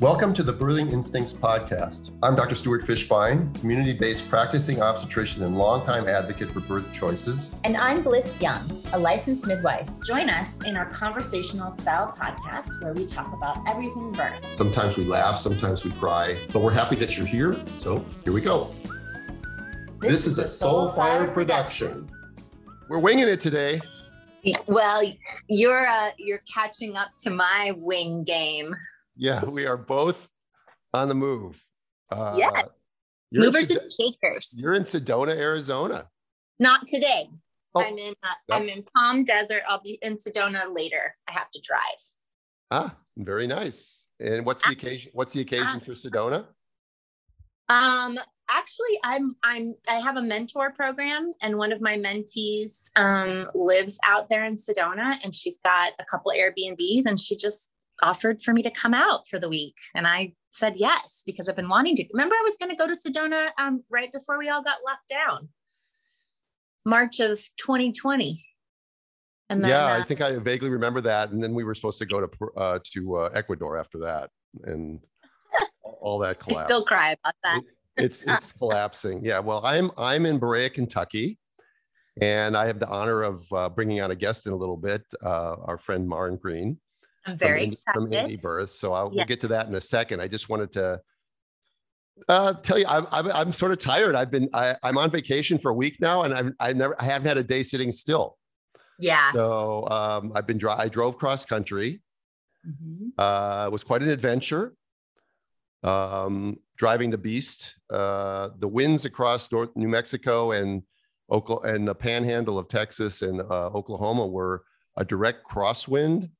Welcome to the Birthing Instincts podcast. I'm Dr. Stuart Fishbein, community based practicing obstetrician and longtime advocate for birth choices. And I'm Blyss Young, a licensed midwife. Join us in our conversational style podcast where we talk about everything birth. Sometimes we laugh, sometimes we cry, but we're happy that you're here. So here we go. This, this is a soul Soulfire production. We're winging it today. Well, you're uh, you're catching up to my wing game. Yeah, we are both on the move. Uh, yeah. Movers and shakers. You're in Sedona, Arizona. Not today. Oh, I'm in uh, no. I'm in Palm Desert. I'll be in Sedona later. I have to drive. Ah, very nice. And what's the occasion? What's the occasion for Sedona? Um, actually, I'm I'm I have a mentor program, and one of my mentees um, lives out there in Sedona, and she's got a couple Airbnbs, and she just offered for me to come out for the week. And I said yes, because I've been wanting to. Remember, I was going to go to Sedona um, right before we all got locked down, March of 2020. And then, yeah, uh, I think I vaguely remember that. And then we were supposed to go to uh, to uh, Ecuador after that, and all that collapsed. I still cry about that. It, it's it's collapsing. Yeah. Well, I'm I'm in Berea, Kentucky, and I have the honor of uh, bringing on a guest in a little bit, uh, our friend Maryn Green. I'm very from, excited. From Indie Birth. So I'll, yeah. we'll get to that in a second. I just wanted to uh, tell you, I'm, I'm, I'm sort of tired. I've been, I, I'm on vacation for a week now and I've, I never, I haven't had a day sitting still. Yeah. So um, I've been, dry, I drove cross country. Mm-hmm. Uh, it was quite an adventure. Um, driving the beast, uh, the winds across North New Mexico and Oklahoma and the panhandle of Texas and uh, Oklahoma were a direct crosswind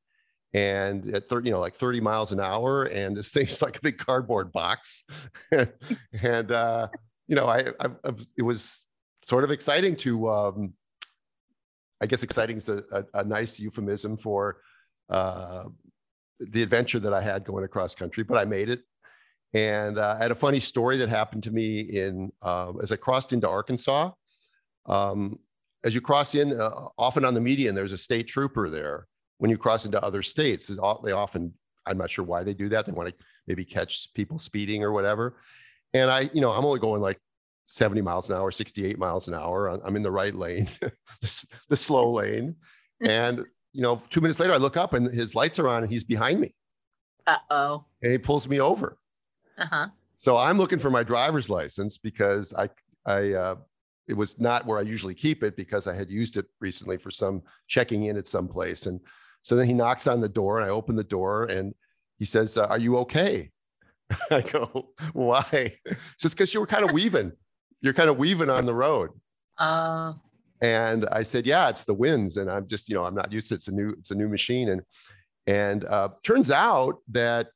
and at 30, you know, like 30 miles an hour. And this thing's like a big cardboard box. and, uh, you know, I, I, I, it was sort of exciting to, um, I guess exciting is a, a, a nice euphemism for uh, the adventure that I had going across country, but I made it. And uh, I had a funny story that happened to me in uh, as I crossed into Arkansas. Um, as you cross in, uh, often on the median, there's a state trooper there when you cross into other states. They often, I'm not sure why they do that. They want to maybe catch people speeding or whatever. And I, you know, I'm only going like 70 miles an hour, 68 miles an hour. I'm in the right lane, the slow lane. And, you know, two minutes later, I look up and his lights are on and he's behind me. Uh oh. And he pulls me over. Uh huh. So I'm looking for my driver's license because I, I, uh, it was not where I usually keep it because I had used it recently for some checking in at some place. And so then he knocks on the door and I open the door and he says, uh, Are you okay? I go, Why? He says, Because you were kind of weaving. You're kind of weaving on the road. Uh, and I said, Yeah, it's the winds. And I'm just, you know, I'm not used to it. It's a new, it's a new machine. And and uh, turns out that,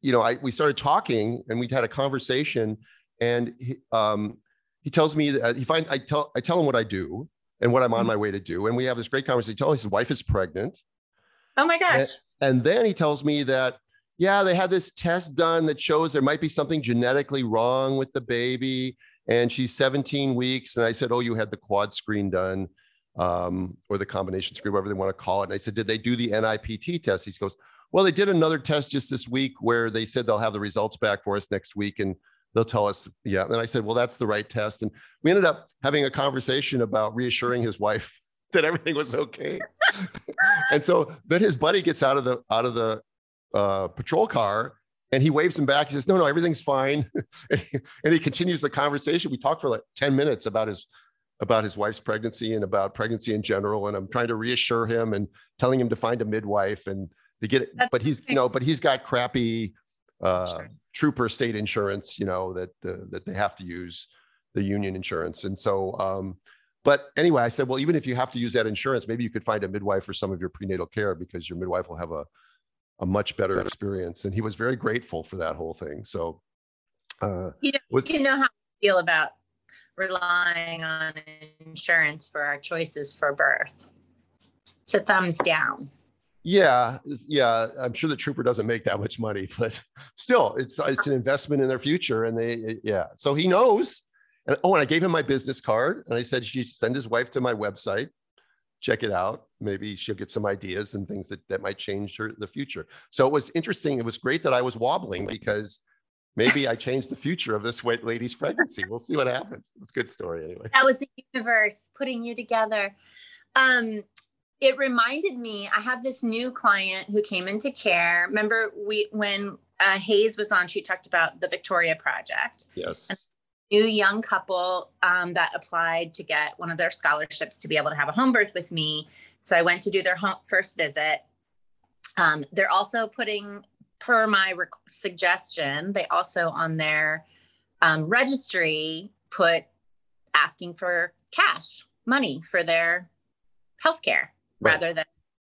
you know, I we started talking and we'd had a conversation and he, um, he tells me that he finds I tell I tell him what I do and what I'm on mm-hmm. my way to do. And we have this great conversation. He tells me his wife is pregnant Oh my gosh. And, and then he tells me that, yeah, they had this test done that shows there might be something genetically wrong with the baby. And she's 17 weeks. And I said, Oh, you had the quad screen done um, or the combination screen, whatever they want to call it. And I said, Did they do the NIPT test? He goes, Well, they did another test just this week where they said they'll have the results back for us next week. And they'll tell us, yeah. And I said, well, that's the right test. And we ended up having a conversation about reassuring his wife that everything was okay. and so then his buddy gets out of the out of the uh, patrol car and he waves him back. He says, "No, no, everything's fine." and, he, and he continues the conversation. We talked for like ten minutes about his about his wife's pregnancy and about pregnancy in general. And I'm trying to reassure him and telling him to find a midwife and to get it. That's but he's you know, but he's got crappy uh, sure. trooper state insurance, you know, that uh, that they have to use the union insurance. And so um, but anyway, I said, well, even if you have to use that insurance, maybe you could find a midwife for some of your prenatal care because your midwife will have a, a much better experience. And he was very grateful for that whole thing. So, uh, you know, was, you know how I feel about relying on insurance for our choices for birth. So thumbs down. Yeah, yeah. I'm sure the trooper doesn't make that much money, but still, it's it's an investment in their future, and they yeah. So he knows and oh, and I gave him my business card and I said, she send his wife to my website, check it out, maybe she'll get some ideas and things that, that might change her the future. So it was interesting. It was great that I was wobbling because maybe I changed the future of this lady's pregnancy. We'll see what happens. It's a good story anyway. That was the universe putting you together. Um, it reminded me, I have this new client who came into care. Remember we when uh, Hayes was on, she talked about the Victoria Project. Yes. And new young couple um, that applied to get one of their scholarships to be able to have a home birth with me. So I went to do their home, first visit. Um, they're also putting, per my rec- suggestion, they also on their um, registry put asking for cash money for their healthcare right. rather than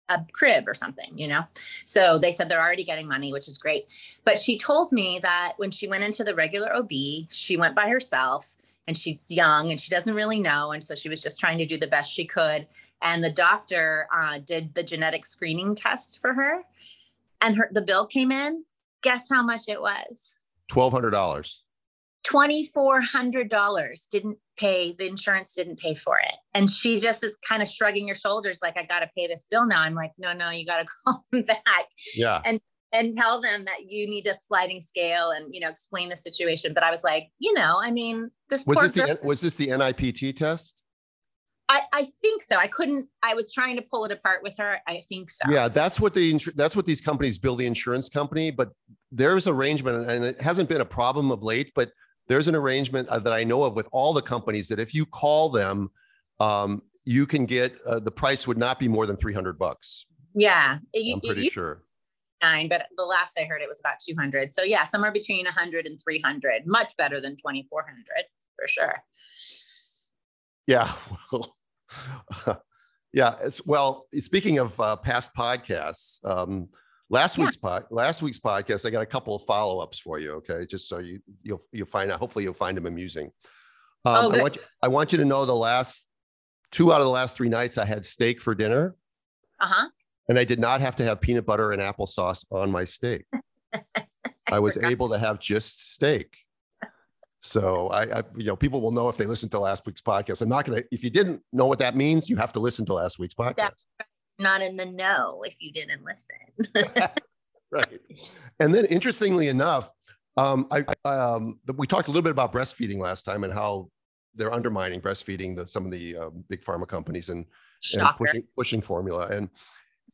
a crib or something, you know? So they said they're already getting money, which is great. But she told me that when she went into the regular OB, she went by herself and she's young and she doesn't really know. And so she was just trying to do the best she could. And the doctor uh, did the genetic screening test for her and her the bill came in. Guess how much it was? $1,200. $2,400 didn't pay, the insurance didn't pay for it. And she just is kind of shrugging her shoulders, like, I got to pay this bill now. I'm like, no, no, you got to call them back. Yeah. And, and tell them that you need a sliding scale and, you know, explain the situation. But I was like, you know, I mean, this was this the, was this the NIPT test? I, I think so. I couldn't. I was trying to pull it apart with her. I think so. Yeah, that's what the that's what these companies build the insurance company. But there's arrangement, and it hasn't been a problem of late. But there's an arrangement uh, that I know of with all the companies that if you call them, um, you can get uh, the price would not be more than 300 bucks. Yeah. I'm pretty sure. Nine, but the last I heard it was about 200. So yeah, somewhere between 100 and 300, much better than 2,400 for sure. Yeah. yeah. well, speaking of uh, past podcasts, um, Last yeah. week's pod, last week's podcast, I got a couple of follow ups for you. Okay, just so you you'll you'll find out. Hopefully, you'll find them amusing. Um, oh, I want you, I want you to know the last two out of the last three nights I had steak for dinner. Uh huh. And I did not have to have peanut butter and applesauce on my steak. I was able to have just steak. So I, I, you know, people will know if they listen to last week's podcast. I'm not going to. If you didn't know what that means, you have to listen to last week's podcast not in the know if you didn't listen. right. And then, interestingly enough, um, I, um, we talked a little bit about breastfeeding last time and how they're undermining breastfeeding. The, some of the uh, big pharma companies and, and pushing, pushing formula and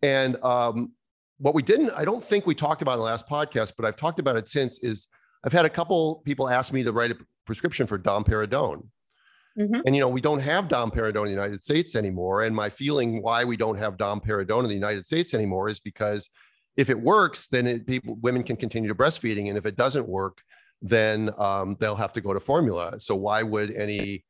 and um, what we didn't, I don't think we talked about in the last podcast, but I've talked about it since. Is I've had a couple people ask me to write a prescription for domperidone. Mm-hmm. And you know, we don't have domperidone in the United States anymore. And my feeling why we don't have domperidone in the United States anymore is because if it works, then it, people women can continue to breastfeeding, and if it doesn't work, then um, they'll have to go to formula. So why would any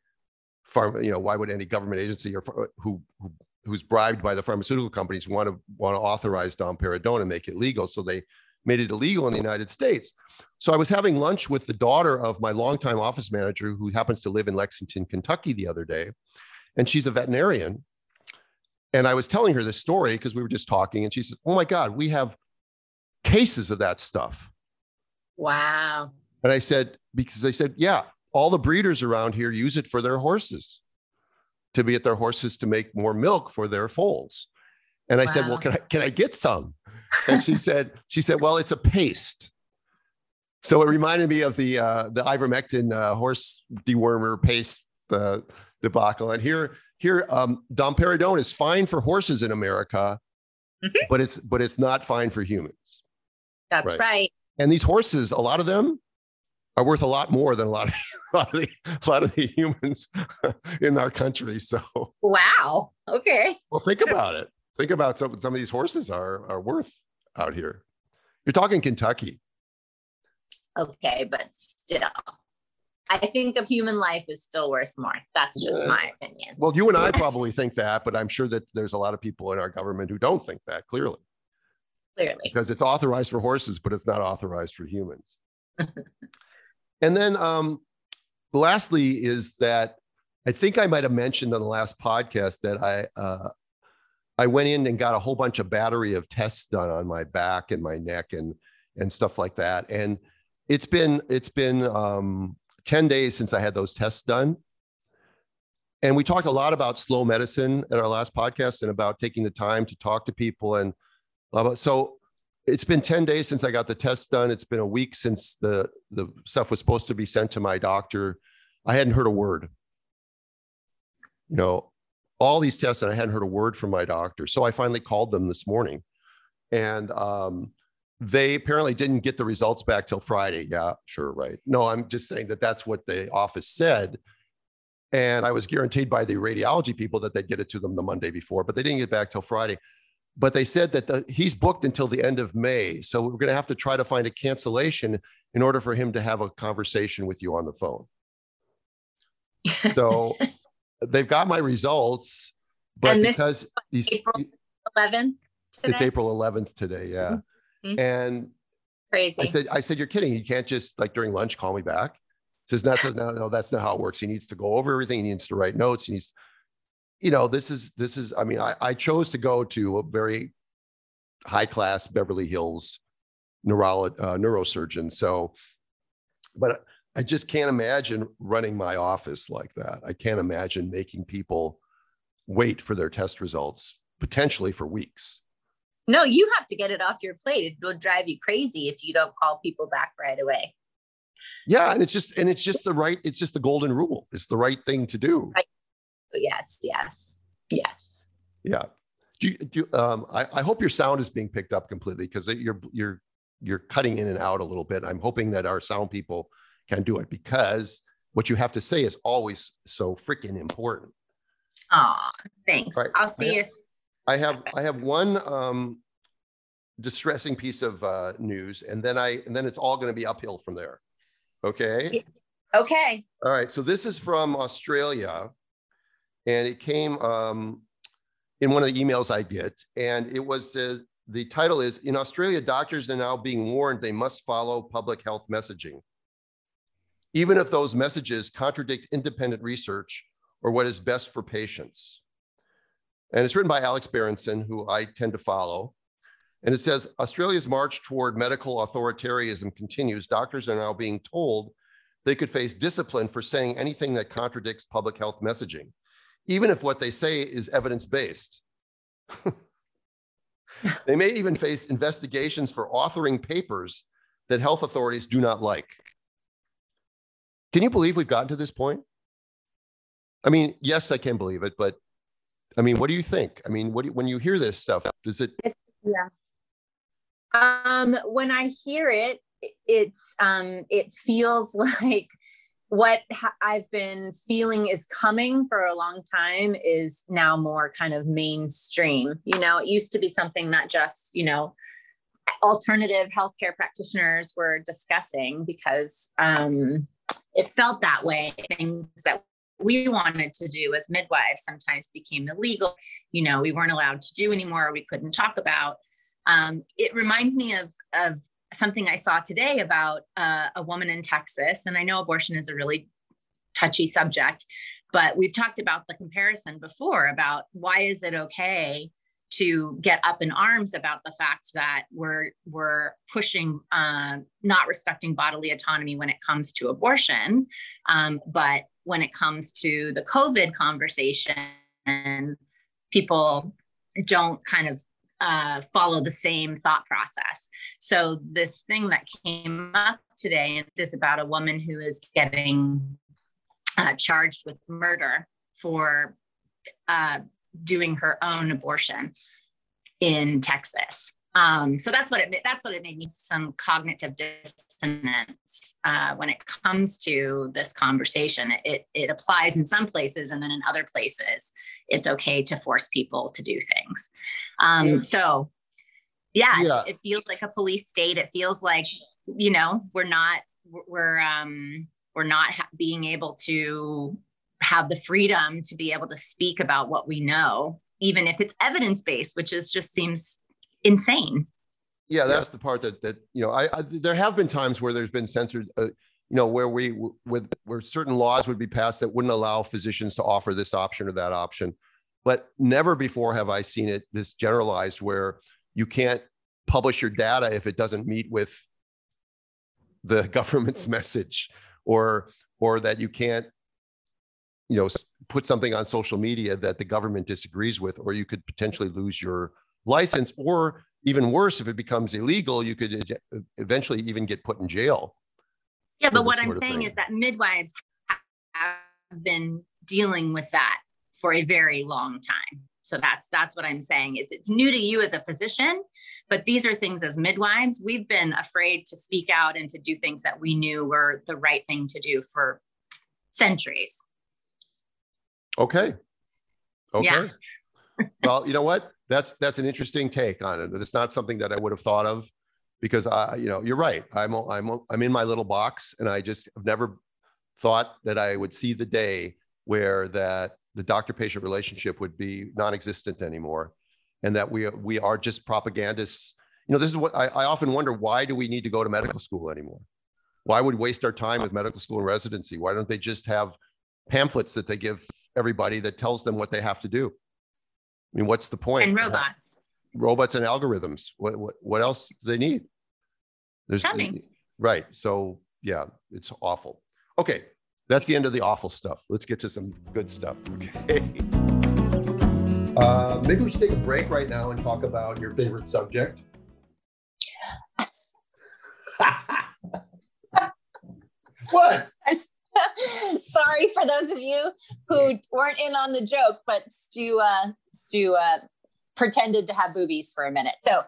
farm, you know, why would any government agency or who, who who's bribed by the pharmaceutical companies want to want to authorize Dom domperidone and make it legal? So they made it illegal in the United States. So I was having lunch with the daughter of my longtime office manager who happens to live in Lexington, Kentucky the other day. And she's a veterinarian. And I was telling her this story because we were just talking. And she said, Oh my God, we have cases of that stuff. Wow. And I said, Because I said, Yeah, all the breeders around here use it for their horses to be at their horses to make more milk for their foals. And I wow. said, Well, can I, can I get some? And she said, she said, well, it's a paste. So it reminded me of the uh, the ivermectin uh, horse dewormer paste uh, debacle. And here, here, um, domperidone is fine for horses in America, mm-hmm. but it's but it's not fine for humans. That's right. right. And these horses, a lot of them are worth a lot more than a lot of, a lot of, the, a lot of the humans in our country. So wow. Okay. Well, think about it think about some some of these horses are are worth out here. You're talking Kentucky. Okay, but still. I think of human life is still worth more. That's just my opinion. Well, you and I probably think that, but I'm sure that there's a lot of people in our government who don't think that clearly. Clearly. Because it's authorized for horses, but it's not authorized for humans. and then um, lastly is that I think I might have mentioned on the last podcast that I uh, I went in and got a whole bunch of battery of tests done on my back and my neck and and stuff like that. And it's been it's been um, 10 days since I had those tests done. and we talked a lot about slow medicine at our last podcast and about taking the time to talk to people and so it's been 10 days since I got the test done. It's been a week since the, the stuff was supposed to be sent to my doctor. I hadn't heard a word. You know, all these tests, and I hadn't heard a word from my doctor. So I finally called them this morning. And um, they apparently didn't get the results back till Friday. Yeah, sure, right. No, I'm just saying that that's what the office said. And I was guaranteed by the radiology people that they'd get it to them the Monday before, but they didn't get back till Friday but they said that the, he's booked until the end of May. So we're going to have to try to find a cancellation in order for him to have a conversation with you on the phone. So they've got my results, but And because he's, April 11th it's? April 11th today, yeah. Mhm. And Crazy. I said, I said, you're kidding. He can't just like during lunch call me back. He says, that's no, no, that's not how it works. He needs to go over everything. He needs to write notes. He needs, you know, this is this is. I mean, I, I chose to go to a very high class Beverly Hills neurolog, uh, neurosurgeon. So, but I just can't imagine running my office like that. I can't imagine making people wait for their test results potentially for weeks. no, you have to get it off your plate. It will drive you crazy if you don't call people back right away. Yeah, and it's just and it's just the right. It's just the golden rule. It's the right thing to do. Right. Yes, yes, yes. Yeah. Do you, do um, I, I hope your sound is being picked up completely because you're you're you're cutting in and out a little bit. I'm hoping that our sound people can do it because what you have to say is always so freaking important. Aw, thanks. Right. I'll see if I have I have one um, distressing piece of uh, news, and then I and then it's all going to be uphill from there. Okay. okay. All right. So this is from Australia, and it came um, in one of the emails I get, and it was uh, the title is in Australia, doctors are now being warned they must follow public health messaging, even if those messages contradict independent research or what is best for patients. And it's written by Alex Berenson, who I tend to follow. And it says Australia's march toward medical authoritarianism continues. Doctors are now being told they could face discipline for saying anything that contradicts public health messaging, even if what they say is evidence based. they may even face investigations for authoring papers that health authorities do not like. Can you believe we've gotten to this point? I mean, yes, I can believe it, but I mean, what do you think? I mean, what do you, when you hear this stuff, does it? Yeah. Um, when I hear it, it's um, it feels like what ha- I've been feeling is coming for a long time is now more kind of mainstream. You know, it used to be something that just you know alternative healthcare practitioners were discussing because um, it felt that way. Things that we wanted to do as midwives sometimes became illegal. You know, we weren't allowed to do anymore, or we couldn't talk about. Um, it reminds me of of something I saw today about uh, a woman in Texas, and I know abortion is a really touchy subject, but we've talked about the comparison before about why is it okay to get up in arms about the fact that we're we're pushing uh, not respecting bodily autonomy when it comes to abortion, um, but when it comes to the COVID conversation, people don't kind of uh, follow the same thought process. So this thing that came up today is about a woman who is getting uh, charged with murder for uh, doing her own abortion in Texas. Um, so that's what it that's what it made me some cognitive dissonance uh, when it comes to this conversation. It it applies in some places, and then in other places, it's okay to force people to do things. Um, Yeah. So, yeah, Yeah. It, it feels like a police state. It feels like you know we're not we're um, we're not being able to have the freedom to be able to speak about what we know, even if it's evidence based, which is just seems insane. yeah that's the part that that you know I, I there have been times where there's been censored uh, you know where we with where certain laws would be passed that wouldn't allow physicians to offer this option or that option but never before have i seen it this generalized where you can't publish your data if it doesn't meet with the government's message or or that you can't you know, put something on social media that the government disagrees with, or you could potentially lose your license, or even worse, if it becomes illegal, you could eventually even get put in jail. Yeah, but what I'm saying is that midwives have been dealing with that for a very long time. So that's that's what I'm saying. It's it's new to you as a physician, but these are things as midwives we've been afraid to speak out and to do things that we knew were the right thing to do for centuries. Okay. Okay. Well, you know what? That's that's an interesting take on it. It's not something that I would have thought of because I, you know, you're right. I'm I'm I'm in my little box, and I just have never thought that I would see the day where that the doctor-patient relationship would be non-existent anymore, and that we we are just propagandists. You know, this is what I, I often wonder: why do we need to go to medical school anymore? Why would we waste our time with medical school and residency? Why don't they just have pamphlets that they give everybody that tells them what they have to do. I mean, what's the point? And robots. Robots and algorithms. What what what else do they need? There's coming. Right. So yeah, it's awful. Okay. That's the end of the awful stuff. Let's get to some good stuff. Okay. Uh, maybe we should take a break right now and talk about your favorite subject. what? Sorry for those of you who weren't in on the joke, but Stu uh, Stu uh, pretended to have boobies for a minute. So,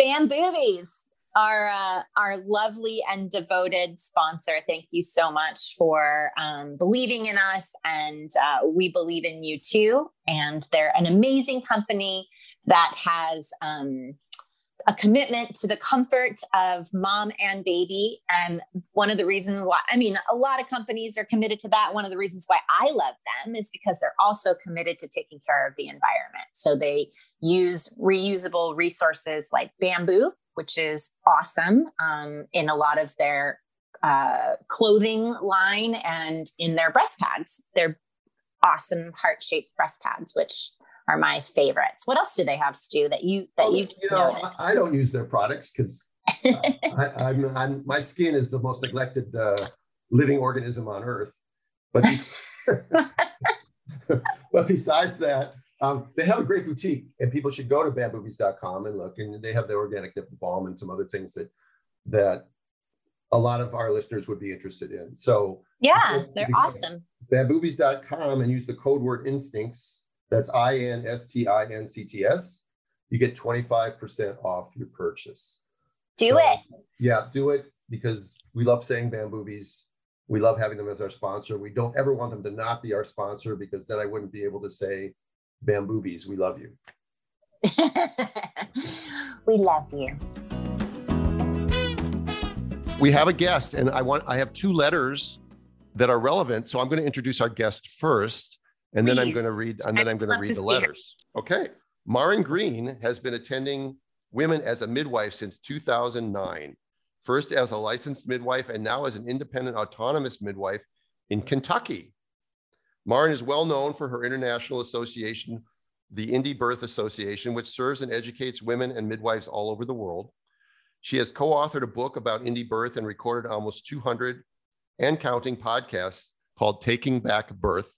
Bamboobies, our uh, our lovely and devoted sponsor. Thank you so much for um, believing in us, and uh, we believe in you too. And they're an amazing company that has. Um, a commitment to the comfort of mom and baby. And one of the reasons why, I mean, a lot of companies are committed to that. One of the reasons why I love them is because they're also committed to taking care of the environment. So they use reusable resources like bamboo, which is awesome um, in a lot of their uh, clothing line and in their breast pads. They're awesome heart shaped breast pads, which are my favorites. What else do they have, Stu, that you that you've you know, noticed? I, don't use their products because uh, my skin is the most neglected uh, living organism on earth. But but besides that, um, they have a great boutique, and people should go to bamboobies.com and look. And they have the organic nipple balm and some other things that that a lot of our listeners would be interested in. So yeah, they're awesome. Bamboobies.com and use the code word instincts that's I N S T I N C T S. You get 25% off your purchase. Do so, it. Yeah, do it because we love saying Bamboobies. We love having them as our sponsor. We don't ever want them to not be our sponsor because then I wouldn't be able to say Bamboobies, we love you. we love you. We have a guest, and I want I have two letters that are relevant. So I'm going to introduce our guest first and then I'm going to read, and then I'm going to read the letters. Okay. Maryn Green has been attending women as a midwife since 2009, first as a licensed midwife and now as an independent autonomous midwife in Kentucky. Maryn is well known for her international association, the Indie Birth Association, which serves and educates women and midwives all over the world. She has co authored a book about indie birth and recorded almost 200 and counting podcasts called Taking Back Birth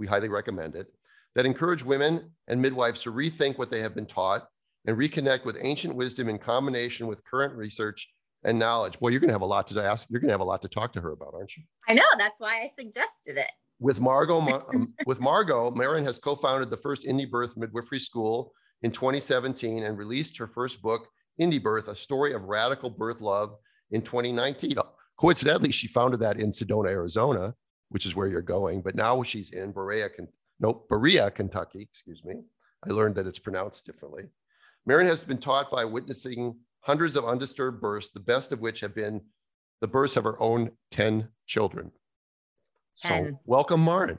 we highly recommend it, that encourage women and midwives to rethink what they have been taught and reconnect with ancient wisdom in combination with current research and knowledge. Well, you're going to have a lot to ask. You're going to have a lot to talk to her about, aren't you? I know. That's why I suggested it. With Margot, um, with Margot, Maryn has co-founded the first Indie Birth Midwifery School in 2017 and released her first book, Indie Birth: A Story of Radical Birth Love, in 2019. Coincidentally, she founded that in Sedona, Arizona, which is where you're going. But now she's in Berea, no, Berea, Kentucky, excuse me. I learned that it's pronounced differently. Maryn has been taught by witnessing hundreds of undisturbed births, the best of which have been the births of her own 10 children. So welcome, Maryn.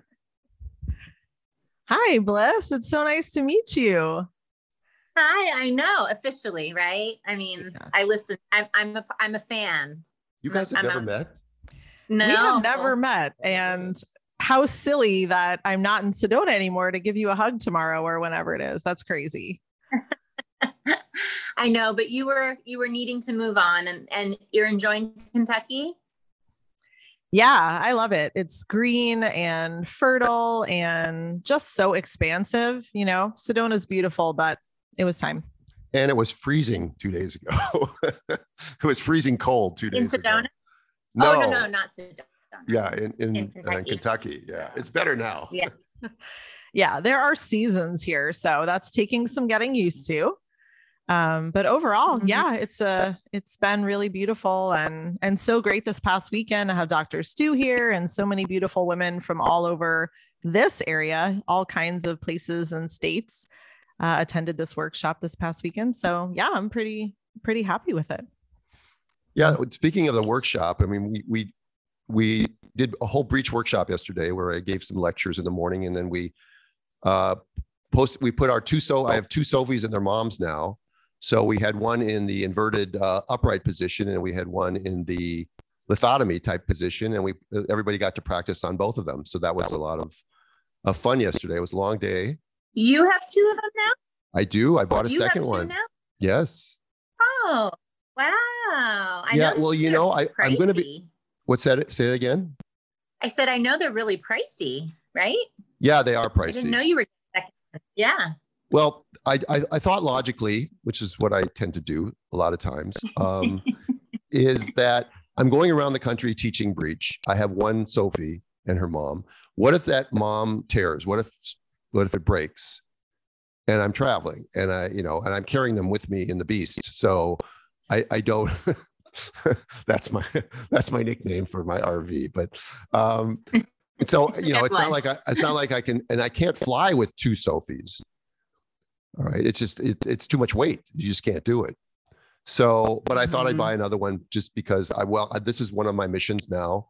Hi, Blyss. It's so nice to meet you. Hi, I know officially, right? I mean, yeah. I listen. I'm I'm a I'm a fan. You guys have I'm never a, met? No. We have never met. And how silly that I'm not in Sedona anymore to give you a hug tomorrow or whenever it is. That's crazy. I know, but you were you were needing to move on and and you're enjoying Kentucky? Yeah, I love it. It's green and fertile and just so expansive. You know, Sedona's beautiful, but it was time. And it was freezing two days ago. it was freezing cold two days in Sedona? ago. No. Oh, no, no, not Sedona. Yeah, in, in, in Kentucky. Uh, Kentucky. Yeah, it's better now. Yeah. yeah, there are seasons here. So that's taking some getting used to um, but overall mm-hmm. yeah it's a it's been really beautiful and and so great this past weekend i have dr stu here and so many beautiful women from all over this area all kinds of places and states uh, attended this workshop this past weekend so yeah i'm pretty pretty happy with it yeah speaking of the workshop i mean we we we did a whole breech workshop yesterday where i gave some lectures in the morning and then we uh post we put our two so i have two sophies and their moms now so we had one in the inverted uh, upright position, and we had one in the lithotomy type position, and we everybody got to practice on both of them. So that was a lot of, of fun yesterday. It was a long day. You have two of them now. I do. I bought a you second one. Now? Yes. Oh wow! I yeah. well, you know, I, I'm going to be. What's that? Say it again. I said I know they're really pricey, right? Yeah, they are pricey. I didn't know you were. Yeah. Well, I, I, I, thought logically, which is what I tend to do a lot of times, um, is that I'm going around the country teaching breech. I have one Sophie and her mom. What if that mom tears? What if what if it breaks? And I'm traveling, and I you know, and I'm carrying them with me in the beast. So I, I don't. that's my that's my nickname for my RV. But um, so you know, it's not like I, it's not like I can, and I can't fly with two Sophies. All right. It's just, it, it's too much weight. You just can't do it. So, but I thought mm-hmm. I'd buy another one just because I, well, this is one of my missions now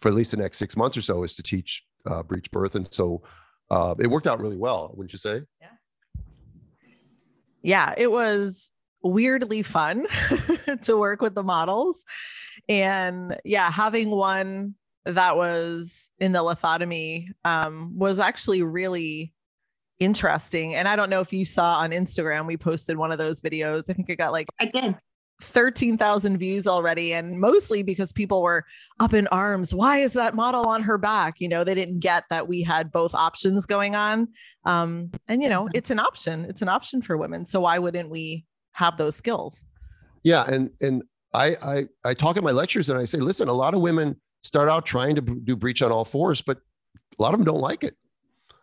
for at least the next six months or so is to teach uh, breech birth. And so uh, it worked out really well, wouldn't you say? Yeah. Yeah. It was weirdly fun to work with the models. And yeah, having one that was in the lithotomy um, was actually really interesting. And I don't know if you saw on Instagram, we posted one of those videos. I think it got like I did 13,000 views already. And mostly because people were up in arms. Why is that model on her back? You know, they didn't get that we had both options going on. Um, and, you know, it's an option. It's an option for women. So why wouldn't we have those skills? Yeah. And, and I, I, I talk in my lectures and I say, listen, a lot of women start out trying to do breech on all fours, but a lot of them don't like it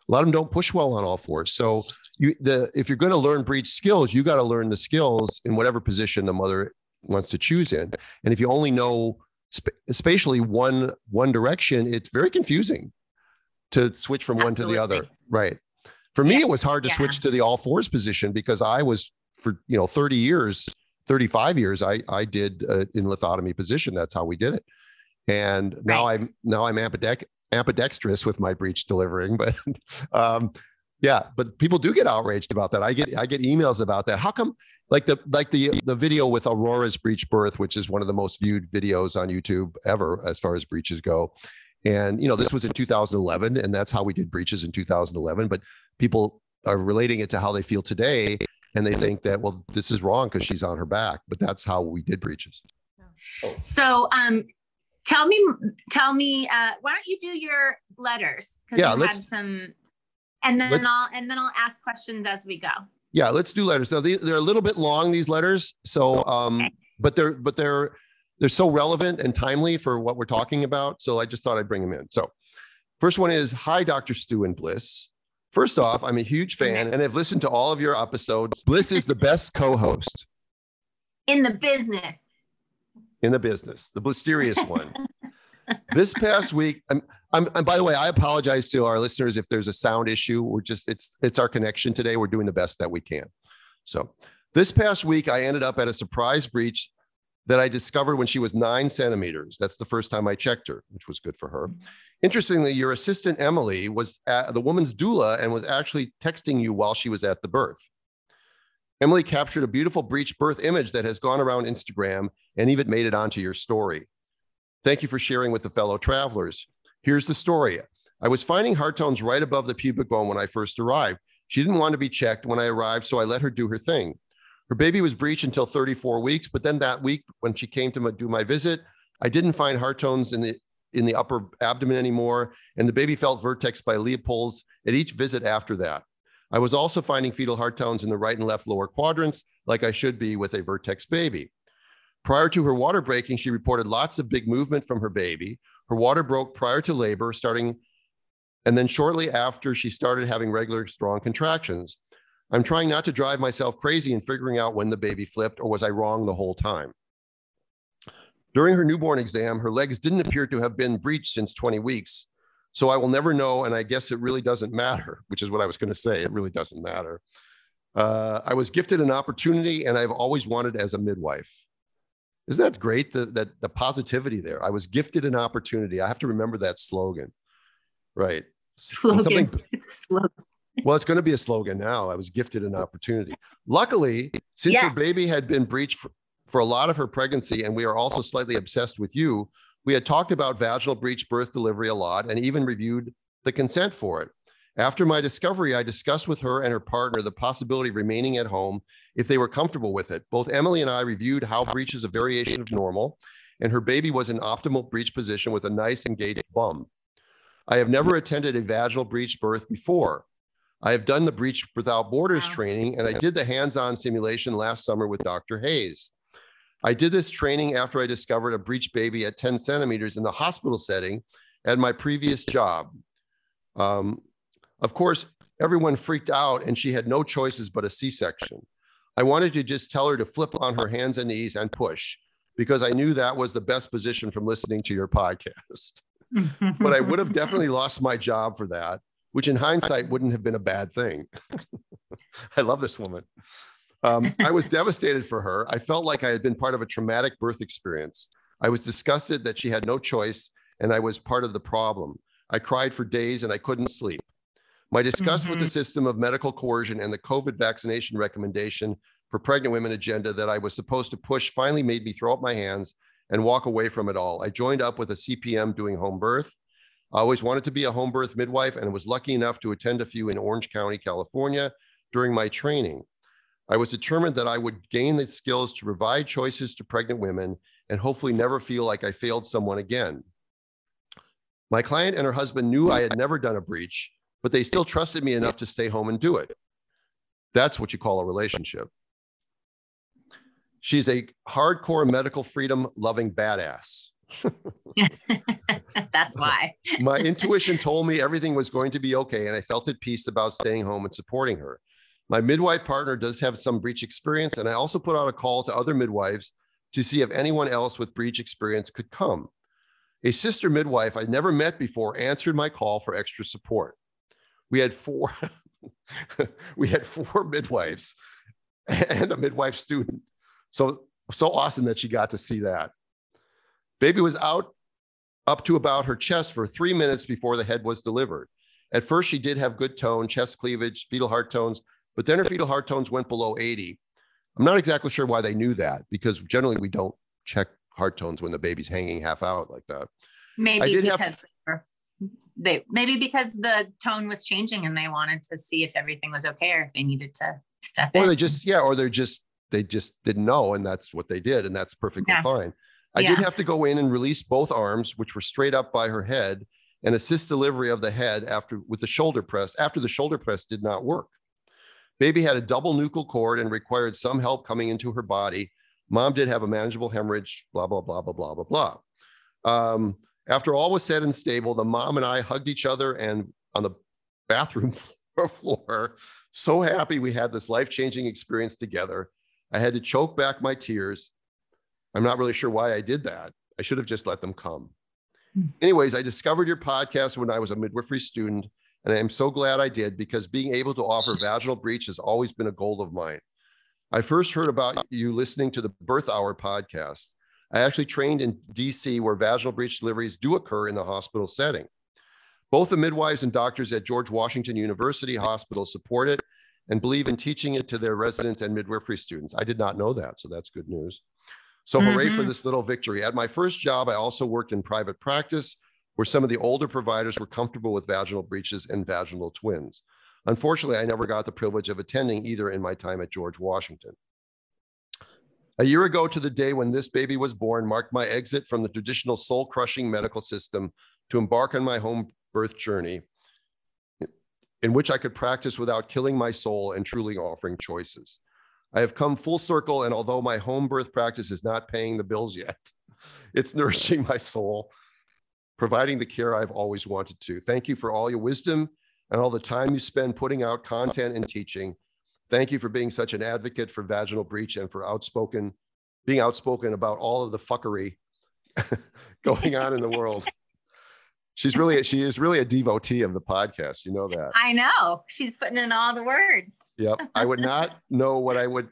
a lot of them don't push well on all fours. So you the if you're going to learn breech skills, you got to learn the skills in whatever position the mother wants to choose in. And if you only know sp- spatially one one direction, it's very confusing to switch from Absolutely. one to the other. Right. For me, yeah. it was hard to yeah. switch to the all fours position because I was for you know 30 years, 35 years, I I did uh, in lithotomy position. That's how we did it. And now right. I'm now I'm ambidextrous ambidextrous with my breech delivering, but um, yeah, but people do get outraged about that. I get I get emails about that. How come like the like the the video with Aurora's breech birth, which is one of the most viewed videos on YouTube ever as far as breeches go. And you know, this was in 2011, and that's how we did breeches in 2011. But people are relating it to how they feel today, and they think that well, this is wrong because she's on her back. But that's how we did breeches. So, um, tell me tell me uh, why don't you do your letters because yeah let's had some and then i'll and then i'll ask questions as we go yeah let's do letters now they, they're a little bit long these letters so um okay. but they're but they're they're so relevant and timely for what we're talking about so i just thought i'd bring them in so first one is hi dr stu and blyss first off i'm a huge fan and I've listened to all of your episodes blyss is the best co-host in the business in the business, the mysterious one. this past week, I'm, I'm, and by the way, I apologize to our listeners if there's a sound issue. We're just, it's, it's our connection today. We're doing the best that we can. So this past week, I ended up at a surprise breech that I discovered when she was nine centimeters. That's the first time I checked her, which was good for her. Interestingly, your assistant Emily was at the woman's doula and was actually texting you while she was at the birth. Emily captured a beautiful breech birth image that has gone around Instagram and even made it onto your story. Thank you for sharing with the fellow travelers. Here's the story. I was finding heart tones right above the pubic bone when I first arrived. She didn't want to be checked when I arrived, so I let her do her thing. Her baby was breech until 34 weeks, but then that week when she came to do my visit, I didn't find heart tones in the in the upper abdomen anymore, and the baby felt vertex by Leopold's at each visit after that. I was also finding fetal heart tones in the right and left lower quadrants, like I should be with a vertex baby. Prior to her water breaking, she reported lots of big movement from her baby. Her water broke prior to labor, starting, and then shortly after, she started having regular strong contractions. I'm trying not to drive myself crazy in figuring out when the baby flipped, or was I wrong the whole time? During her newborn exam, her legs didn't appear to have been breached since 20 weeks. So I will never know. And I guess it really doesn't matter, which is what I was going to say. It really doesn't matter. Uh, I was gifted an opportunity and I've always wanted as a midwife. Isn't that great? The, that the positivity there. I was gifted an opportunity. I have to remember that slogan. Right. Slogan. It's a slogan. well, it's going to be a slogan now. I was gifted an opportunity. Luckily, since yes. her baby had been breached for, for a lot of her pregnancy, and we are also slightly obsessed with you, we had talked about vaginal breech birth delivery a lot and even reviewed the consent for it. After my discovery, I discussed with her and her partner the possibility of remaining at home if they were comfortable with it. Both Emily and I reviewed how breech is a variation of normal, and her baby was in optimal breech position with a nice engaged bum. I have never attended a vaginal breech birth before. I have done the Breech Without Borders wow. training, and I did the hands on simulation last summer with Dr. Hayes. I did this training after I discovered a breech baby at 10 centimeters in the hospital setting at my previous job. Um, of course, everyone freaked out and she had no choices but a C section. I wanted to just tell her to flip on her hands and knees and push because I knew that was the best position from listening to your podcast. but I would have definitely lost my job for that, which in hindsight wouldn't have been a bad thing. I love this woman. Um, I was devastated for her. I felt like I had been part of a traumatic birth experience. I was disgusted that she had no choice and I was part of the problem. I cried for days and I couldn't sleep. My disgust mm-hmm. with the mm-hmm. system of medical coercion and the COVID vaccination recommendation for pregnant women agenda that I was supposed to push finally made me throw up my hands and walk away from it all. I joined up with a CPM doing home birth. I always wanted to be a home birth midwife and was lucky enough to attend a few in Orange County, California during my training. I was determined that I would gain the skills to provide choices to pregnant women and hopefully never feel like I failed someone again. My client and her husband knew I had never done a breech, but they still trusted me enough to stay home and do it. That's what you call a relationship. She's a hardcore medical freedom loving badass. That's why. My intuition told me everything was going to be okay, and I felt at peace about staying home and supporting her. My midwife partner does have some breech experience, and I also put out a call to other midwives to see if anyone else with breech experience could come. A sister midwife I'd never met before answered my call for extra support. We had four, we had four midwives and a midwife student. So so awesome that she got to see that. Baby was out up to about her chest for three minutes before the head was delivered. At first, she did have good tone, chest cleavage, fetal heart tones, but then her fetal heart tones went below 80. I'm not exactly sure why they knew that because generally we don't check heart tones when the baby's hanging half out like that. Maybe because have, they maybe because the tone was changing and they wanted to see if everything was okay or if they needed to step or in. Or they just yeah, or they're just they just didn't know and that's what they did and that's perfectly yeah. fine. I yeah. did have to go in and release both arms, which were straight up by her head, and assist delivery of the head after with the shoulder press after the shoulder press did not work. Baby had a double nuchal cord and required some help coming into her body. Mom did have a manageable hemorrhage, blah, blah, blah, blah, blah, blah, blah. Um, after all was said and stable, the mom and I hugged each other and on the bathroom floor, so happy we had this life changing experience together. I had to choke back my tears. I'm not really sure why I did that. I should have just let them come. Hmm. Anyways, I discovered your podcast when I was a midwifery student and I am so glad I did because being able to offer vaginal breech has always been a goal of mine. I first heard about you listening to the Birth Hour podcast. I actually trained in DC where vaginal breech deliveries do occur in the hospital setting. Both the midwives and doctors at George Washington University Hospital support it and believe in teaching it to their residents and midwifery students. I did not know that, so that's good news. So, hooray mm-hmm. for this little victory. At my first job, I also worked in private practice where some of the older providers were comfortable with vaginal breeches and vaginal twins. Unfortunately, I never got the privilege of attending either in my time at George Washington. A year ago to the day when this baby was born marked my exit from the traditional soul crushing medical system to embark on my home birth journey in which I could practice without killing my soul and truly offering choices. I have come full circle, and although my home birth practice is not paying the bills yet, it's nourishing my soul, providing the care I've always wanted to. Thank you for all your wisdom and all the time you spend putting out content and teaching. Thank you for being such an advocate for vaginal breech and for outspoken, being outspoken about all of the fuckery going on in the world. She's really, she is really a devotee of the podcast. You know that. I know. She's putting in all the words. Yep. I would not know what I would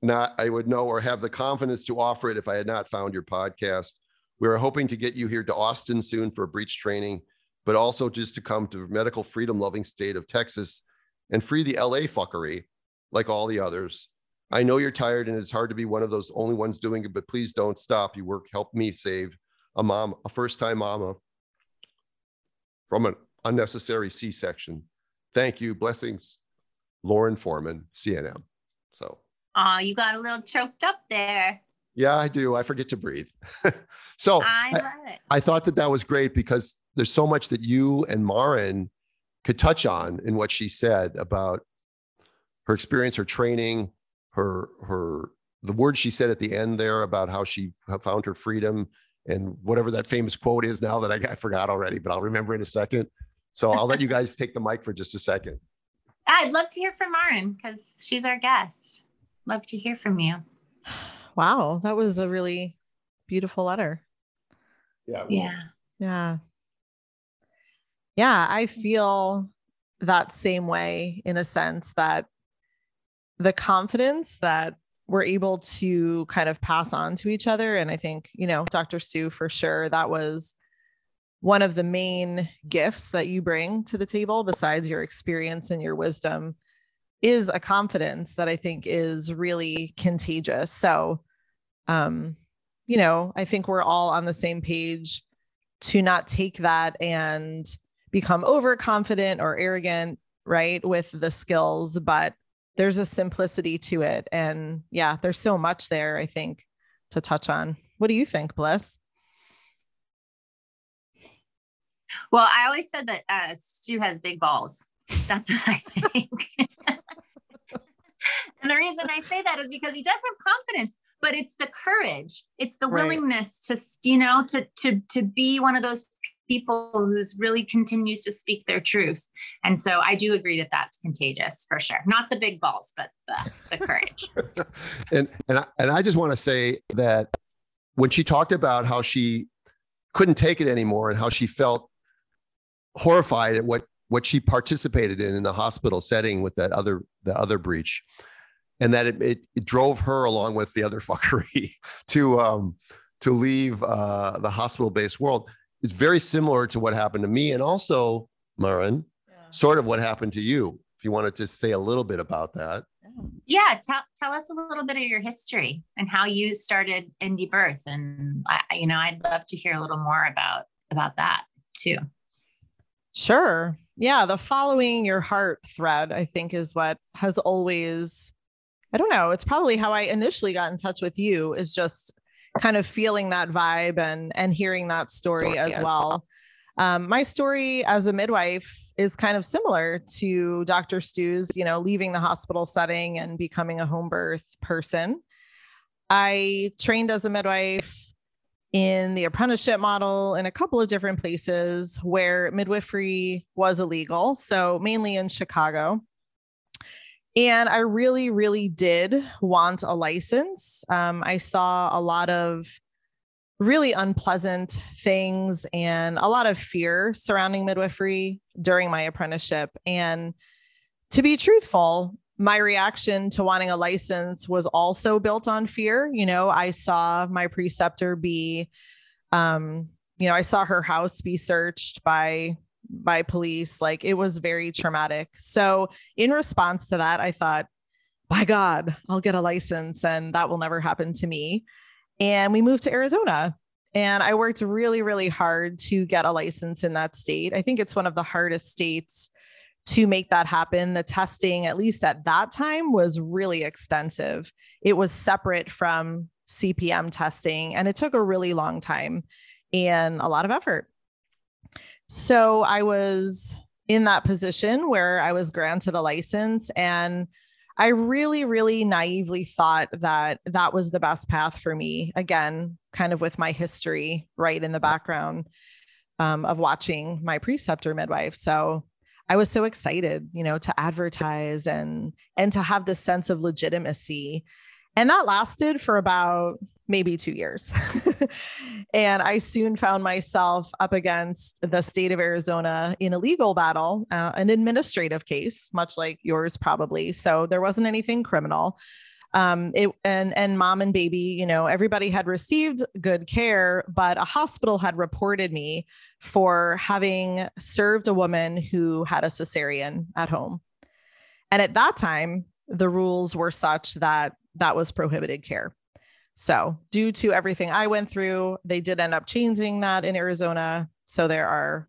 not, I would know or have the confidence to offer it if I had not found your podcast. We are hoping to get you here to Austin soon for a breech training, but also just to come to medical freedom loving state of Texas and free the LA fuckery like all the others. I know you're tired and it's hard to be one of those only ones doing it, but please don't stop. You work, help me save a mom, a first time mama from an unnecessary C section. Thank you. Blessings, Lauren Foreman, CNM. So, oh, you got a little choked up there. Yeah, I do. I forget to breathe. so I, I, I, thought that that was great because there's so much that you and Maryn could touch on in what she said about her experience, her training, her her the words she said at the end there about how she found her freedom and whatever that famous quote is now that I, I forgot already, but I'll remember in a second. So I'll let you guys take the mic for just a second. I'd love to hear from Maryn because she's our guest. Love to hear from you. Wow, that was a really beautiful letter. Yeah. Yeah. Yeah. Yeah, I mm. feel that same way in a sense that the confidence that we're able to kind of pass on to each other. And I think, you know, Dr. Stu, for sure, that was one of the main gifts that you bring to the table, besides your experience and your wisdom, is a confidence that I think is really contagious. So, um, you know, I think we're all on the same page to not take that and become overconfident or arrogant, right, with the skills, but there's a simplicity to it. And yeah, there's so much there, I think, to touch on. What do you think, Blyss? Well, I always said that uh, Stu has big balls. That's what I think. The reason I say that is because he does have confidence, but it's the courage, it's the right. willingness to, you know, to to to be one of those people who's really continues to speak their truth. And so I do agree that that's contagious for sure. Not the big balls, but the, the courage. and and I, and I just want to say that when she talked about how she couldn't take it anymore and how she felt horrified at what what she participated in in the hospital setting with that other the other breech and that it, it, it drove her along with the other fuckery to um to leave uh the hospital based world is very similar to what happened to me and also Maryn, yeah. sort of what happened to you. If you wanted to say a little bit about that. Yeah, tell, tell us a little bit of your history and how you started indie birth. And I, you know, I'd love to hear a little more about about that too. Sure. Yeah, the following your heart thread, I think, is what has always, I don't know, it's probably how I initially got in touch with you, is just kind of feeling that vibe and and hearing that story, as yeah. well. Um, my story as a midwife is kind of similar to Dr. Stu's, you know, leaving the hospital setting and becoming a home birth person. I trained as a midwife in the apprenticeship model in a couple of different places where midwifery was illegal. So, mainly in Chicago. And I really, really did want a license. Um, I saw a lot of really unpleasant things and a lot of fear surrounding midwifery during my apprenticeship. And to be truthful, my reaction to wanting a license was also built on fear. You know, I saw my preceptor be, um, you know, I saw her house be searched by by police. Like it was very traumatic. So, in response to that, I thought, by God, I'll get a license and that will never happen to me. And we moved to Arizona. And I worked really, really hard to get a license in that state. I think it's one of the hardest states to make that happen. The testing, at least at that time, was really extensive. It was separate from CPM testing, and it took a really long time and a lot of effort. So I was in that position where I was granted a license and I really, really naively thought that that was the best path for me. Again, kind of with my history right in the background um, of watching my preceptor midwife. So I was so excited, you know, to advertise and and to have this sense of legitimacy. And that lasted for about maybe two years. and I soon found myself up against the state of Arizona in a legal battle, uh, an administrative case, much like yours probably. So there wasn't anything criminal. Um, it and and mom and baby, you know, everybody had received good care, but a hospital had reported me for having served a woman who had a cesarean at home. And at that time, the rules were such that that was prohibited care. So, due to everything I went through, they did end up changing that in Arizona. So, there are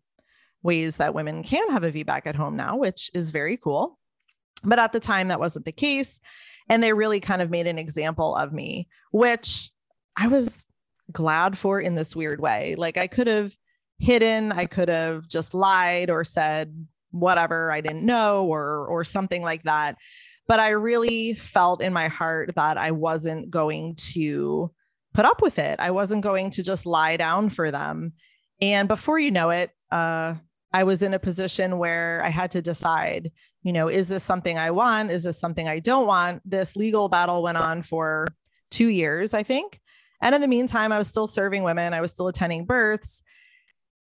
ways that women can have a VBAC at home now, which is very cool. But at the time, that wasn't the case. And they really kind of made an example of me, which I was glad for in this weird way. Like, I could have hidden, I could have just lied or said whatever I didn't know or or something like that but I really felt in my heart that I wasn't going to put up with it. I wasn't going to just lie down for them. And before you know it, uh, I was in a position where I had to decide, you know, is this something I want? Is this something I don't want? This legal battle went on for two years, I think. And in the meantime, I was still serving women, I was still attending births.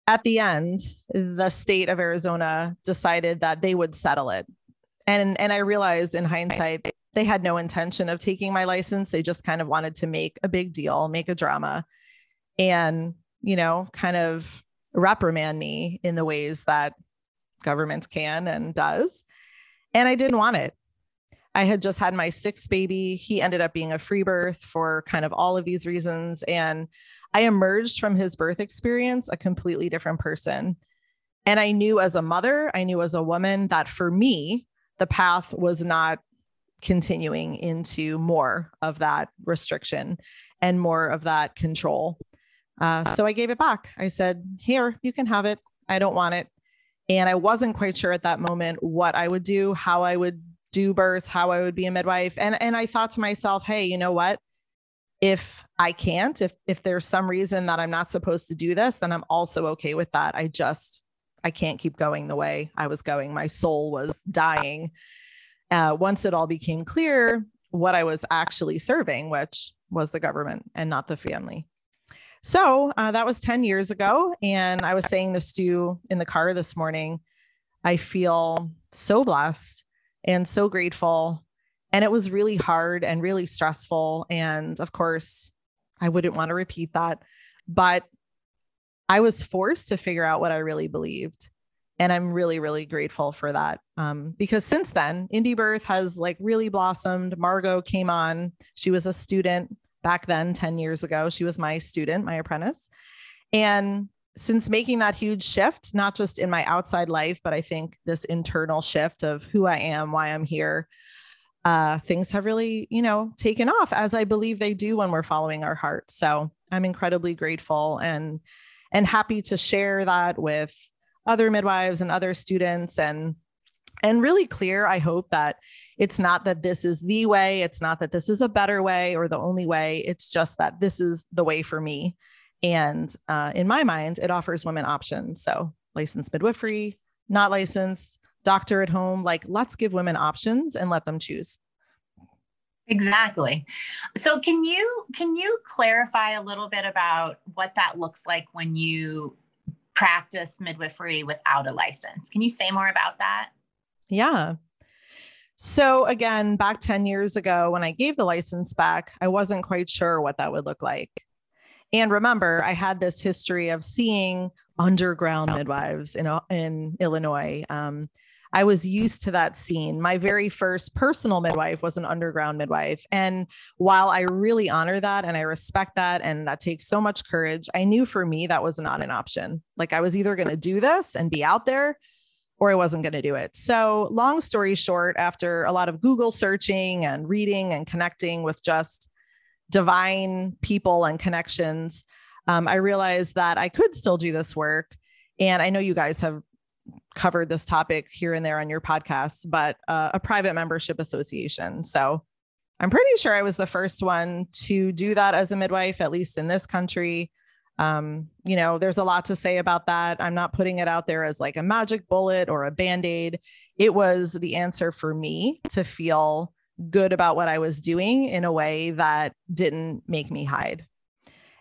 At the end, the state of Arizona decided that they would settle it and and i realized in hindsight they had no intention of taking my license. They just kind of wanted to make a big deal make a drama and you know kind of reprimand me in the ways that government can and does. And i didn't want it. I had just had my sixth baby. He ended up being a free birth for kind of all of these reasons. And i emerged from his birth experience a completely different person. And i knew as a mother i knew as a woman that for me the path was not continuing into more of that restriction and more of that control. Uh, so I gave it back. I said, Here, you can have it. I don't want it. And I wasn't quite sure at that moment what I would do, how I would do births, how I would be a midwife. And, and I thought to myself, Hey, you know what? If I can't, if, if there's some reason that I'm not supposed to do this, then I'm also okay with that. I just I can't keep going the way I was going. My soul was dying. Uh, once it all became clear what I was actually serving, which was the government and not the family. So uh, that was 10 years ago. And I was saying this to you in the car this morning. I feel so blessed and so grateful. And it was really hard and really stressful. And of course, I wouldn't want to repeat that. But I was forced to figure out what I really believed. And I'm really, really grateful for that. Um, because since then, Indie Birth has like really blossomed. Margot came on. She was a student back then, 10 years ago. She was my student, my apprentice. And since making that huge shift, not just in my outside life, but I think this internal shift of who I am, why I'm here, uh, things have really, you know, taken off as I believe they do when we're following our heart. So I'm incredibly grateful and and happy to share that with other midwives and other students and and really clear i hope that it's not that this is the way it's not that this is a better way or the only way it's just that this is the way for me. And uh, in my mind it offers women options. So licensed midwifery not licensed doctor at home like let's give women options and let them choose Exactly. So can you can you clarify a little bit about what that looks like when you practice midwifery without a license? Can you say more about that? Yeah. So again, back 10 years ago when I gave the license back, I wasn't quite sure what that would look like. And remember, I had this history of seeing underground midwives in, in Illinois. Um, I was used to that scene. My very first personal midwife was an underground midwife. And while I really honor that and I respect that, and that takes so much courage, I knew for me that was not an option. Like I was either going to do this and be out there, or I wasn't going to do it. So, long story short, after a lot of Google searching and reading and connecting with just divine people and connections, um, I realized that I could still do this work. And I know you guys have covered this topic here and there on your podcast, but uh, a private membership association. So I'm pretty sure I was the first one to do that as a midwife, at least in this country. Um, you know, there's a lot to say about that. I'm not putting it out there as like a magic bullet or a band aid. It was the answer for me to feel good about what I was doing in a way that didn't make me hide.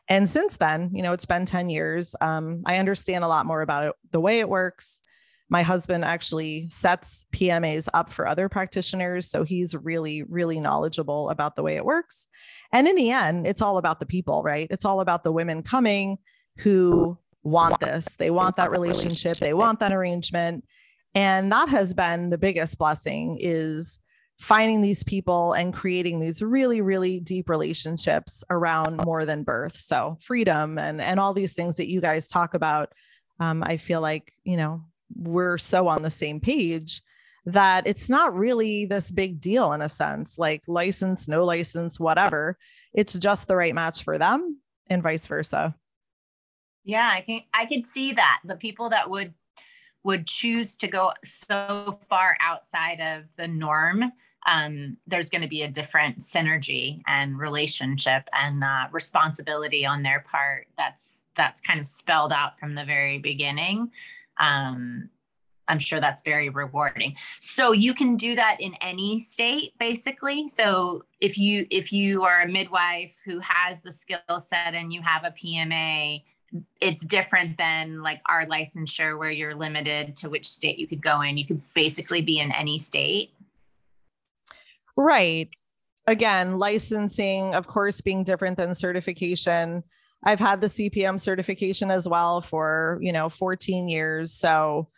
And since then, you know, it's been 10 years. Um, I understand a lot more about it, the way it works. My husband actually sets PMAs up for other practitioners. So he's really, really knowledgeable about the way it works. And in the end, it's all about the people, right? It's all about the women coming who want this. They want that relationship, they want that arrangement. And that has been the biggest blessing is finding these people and creating these really really deep relationships around more than birth so freedom and and all these things that you guys talk about um, i feel like you know we're so on the same page that it's not really this big deal in a sense like license no license whatever. It's just the right match for them and vice versa. Yeah i can i could see that. The people that would would choose to go so far outside of the norm um, there's going to be a different synergy and relationship and uh, responsibility on their part that's that's kind of spelled out from the very beginning um, i'm sure that's very rewarding so you can do that in any state basically so if you if you are a midwife who has the skill set and you have a pma it's different than like our licensure where you're limited to which state you could go in you could basically be in any state Right. Again, licensing, of course, being different than certification. I've had the CPM certification as well for, you know, 14 years. So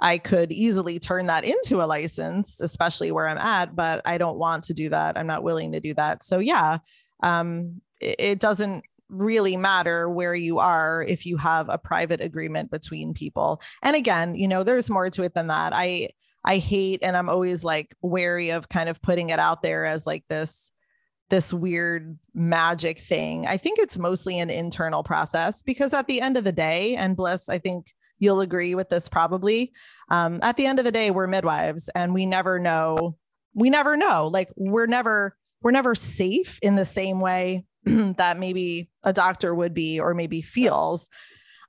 I could easily turn that into a license, especially where I'm at, but I don't want to do that. I'm not willing to do that. So yeah, um, it, it doesn't really matter where you are if you have a private agreement between people. And again, you know, there's more to it than that. I I hate and I'm always like wary of kind of putting it out there as like this this weird magic thing. I think it's mostly an internal process because at the end of the day, and Blyss, I think you'll agree with this probably. Um, at the end of the day, we're midwives and we never know, we never know. Like we're never, we're never safe in the same way that maybe a doctor would be or maybe feels.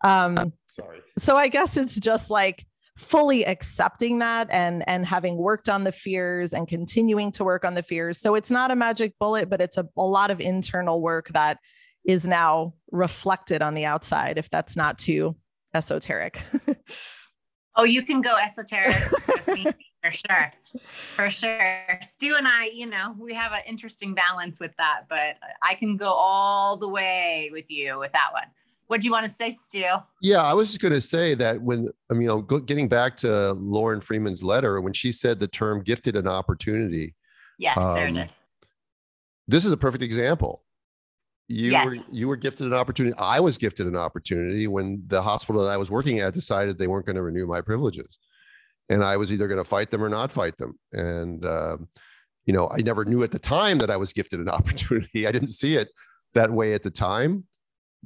Um, Sorry. So I guess it's just like fully accepting that and and having worked on the fears and continuing to work on the fears. So it's not a magic bullet but it's a, a lot of internal work that is now reflected on the outside if that's not too esoteric. Oh you can go esoteric. For sure. For sure. Stu and i you know we have an interesting balance with that but i can go all the way with you with that one what do you want to say, Stu? Yeah, I was just going to say that when I mean, you know, getting back to Lauren Freeman's letter, when she said the term "gifted an opportunity," yes, um, there it um. This is a perfect example. You yes. were you were gifted an opportunity. I was gifted an opportunity when the hospital that I was working at decided they weren't going to renew my privileges, and I was either going to fight them or not fight them. And uh, you know, I never knew at the time that I was gifted an opportunity. I didn't see it that way at the time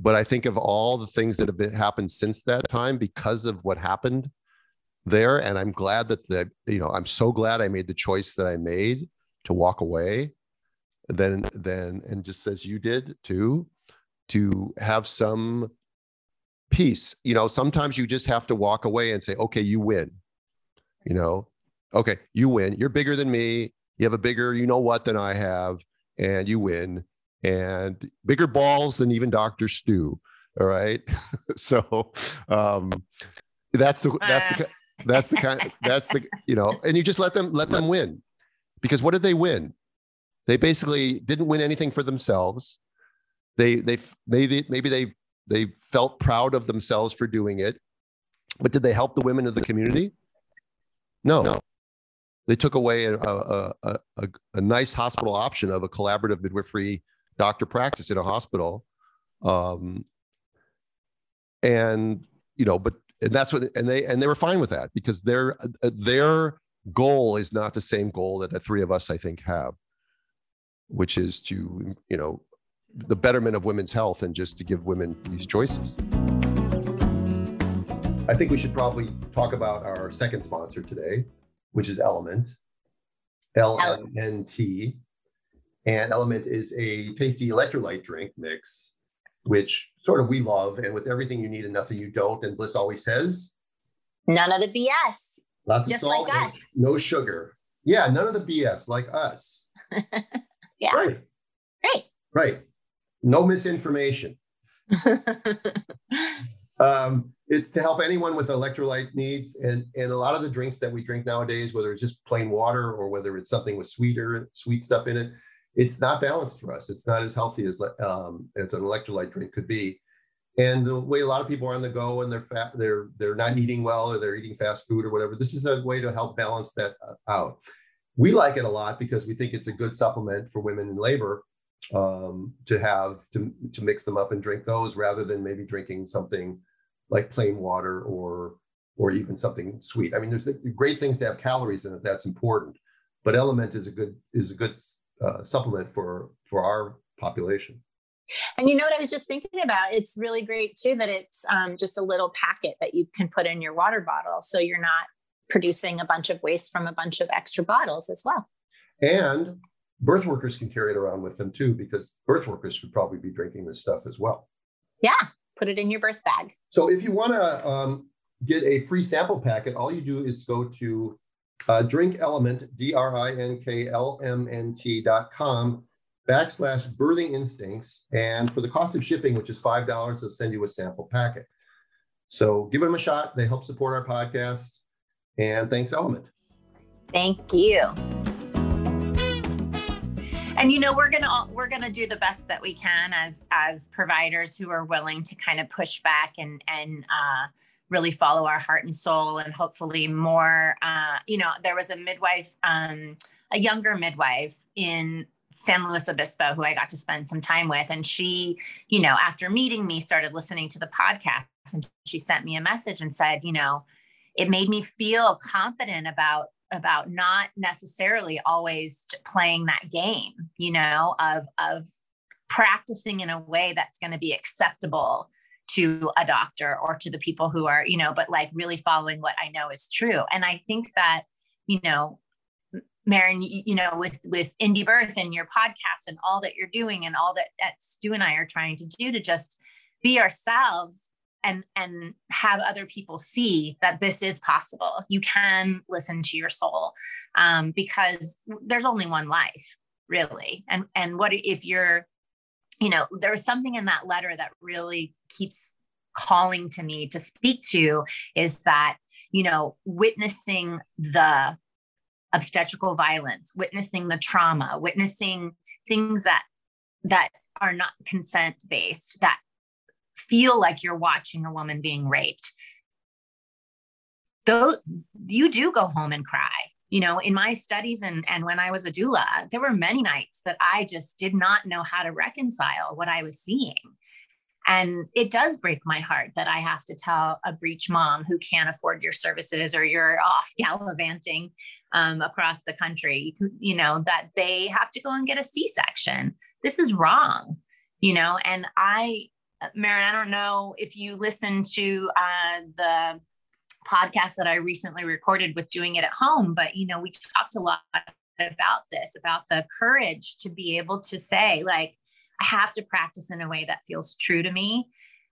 but I think of all the things that have been, happened since that time because of what happened there. And I'm glad that the, you know, I'm so glad I made the choice that I made to walk away. Then, then, and just as you did too, to have some peace. You know, sometimes you just have to walk away and say, okay, you win. You know, okay, you win. You're bigger than me. You have a bigger, you know what, than I have, and you win and bigger balls than even Dr. Stu. All right. so um, that's the that's the that's the kind that's the you know, and you just let them let them win. Because what did they win? They basically didn't win anything for themselves. They they maybe maybe they they felt proud of themselves for doing it. But did they help the women of the community? No. no. They took away a, a, a, a, a nice hospital option of a collaborative midwifery doctor practice in a hospital. Um, and, you know, but and that's what and they and they were fine with that because their their goal is not the same goal that the three of us i think have which is to you know the betterment of women's health and just to give women these choices i think we should probably talk about our second sponsor today which is LMNT, l-m-n-t and LMNT is a tasty electrolyte drink mix which sort of we love. And with everything you need and nothing you don't, and Blyss always says, none of the BS. Lots Just of salt, like us. no sugar. Yeah, none of the BS like us. yeah. Right. Right. Right. No misinformation. um, it's to help anyone with electrolyte needs and and a lot of the drinks that we drink nowadays whether it's just plain water or whether it's something with sweeter sweet stuff in it it's not balanced for us. It's not as healthy as um, as an electrolyte drink could be. And the way a lot of people are on the go and they're fat, they're they're not eating well or they're eating fast food or whatever. This is a way to help balance that uh, out. We like it a lot because we think it's a good supplement for women in labor um, to have to to mix them up and drink those rather than maybe drinking something like plain water or or even something sweet. I mean, there's great things to have calories in it. That's important, but LMNT is a good is a good uh, supplement for for our population. And you know what I was just thinking about? It's really great too that it's um, just a little packet that you can put in your water bottle, so you're not producing a bunch of waste from a bunch of extra bottles as well. And birth workers can carry it around with them too, because birth workers would probably be drinking this stuff as well. Yeah, put it in your birth bag. So if you want to um, get a free sample packet, all you do is go to uh, drink LMNT, D R I N K L M N T dot com backslash birthing instincts. And for the cost of shipping, which is $5, they'll send you a sample packet. So give them a shot. They help support our podcast. And thanks, LMNT. Thank you. And you know we're gonna we're gonna do the best that we can as as providers who are willing to kind of push back and and uh, really follow our heart and soul and hopefully more uh, you know there was a midwife um, a younger midwife in san luis obispo who i got to spend some time with. And she you know after meeting me started listening to the podcast and she sent me a message and said you know it made me feel confident about about not necessarily always playing that game you know of of practicing in a way that's going to be acceptable to a doctor or to the people who are, you know, but like really following what I know is true. And I think that, you know, Maryn, you know, with with Indie Birth and your podcast and all that you're doing and all that that Stu and I are trying to do to just be ourselves and and have other people see that this is possible. You can listen to your soul um, because there's only one life, really. And and what if you're you know, there was something in that letter that really keeps calling to me to speak to is that, you know, witnessing the obstetrical violence, witnessing the trauma, witnessing things that that are not consent based, that feel like you're watching a woman being raped. Though you do go home and cry you know in my studies and and when i was a doula there were many nights that i just did not know how to reconcile what i was seeing. And it does break my heart that i have to tell a breech mom who can't afford your services or you're off gallivanting um, across the country you know that they have to go and get a c-section. This is wrong you know and i Maryn, I don't know if you listen to uh, the podcast that I recently recorded with doing it at home. But, you know, we talked a lot about this, about the courage to be able to say, like, I have to practice in a way that feels true to me.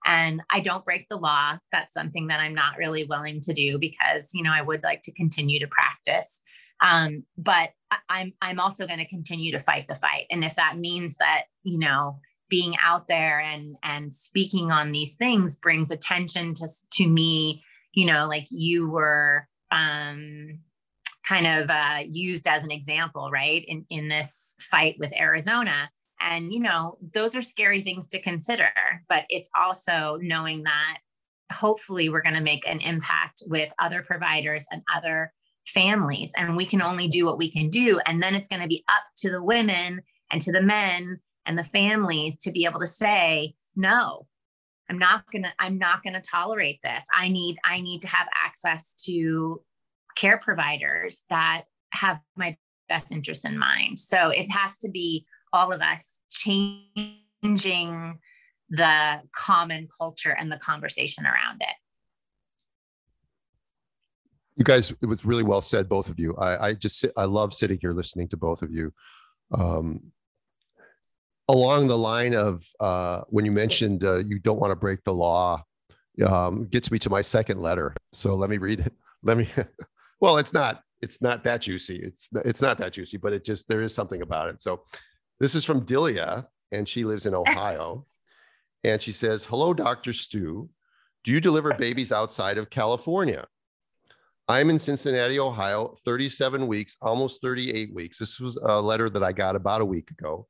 And I don't break the law. That's something that I'm not really willing to do because, you know, I would like to continue to practice. Um, but I'm I'm also going to continue to fight the fight. And if that means that, you know, being out there and and speaking on these things brings attention to to me you know, like you were um, kind of uh, used as an example, right, in, in this fight with Arizona. And, you know, those are scary things to consider, but it's also knowing that hopefully we're going to make an impact with other providers and other families. And we can only do what we can do. And then it's going to be up to the women and to the men and the families to be able to say, no, I'm not gonna, I'm not gonna tolerate this. I need, I need to have access to care providers that have my best interests in mind. So it has to be all of us changing the common culture and the conversation around it. You guys, it was really well said, both of you. I, I just, I love sitting here listening to both of you. Um, along the line of uh, when you mentioned uh, you don't want to break the law, um, gets me to my second letter. So let me read it. Let me. well, it's not. It's not that juicy. It's it's not that juicy, but it just there is something about it. So this is from Delia, and she lives in Ohio, and she says, "Hello, Doctor Stu. Do you deliver babies outside of California?" I'm in Cincinnati, Ohio, 37 weeks, almost 38 weeks. This was a letter that I got about a week ago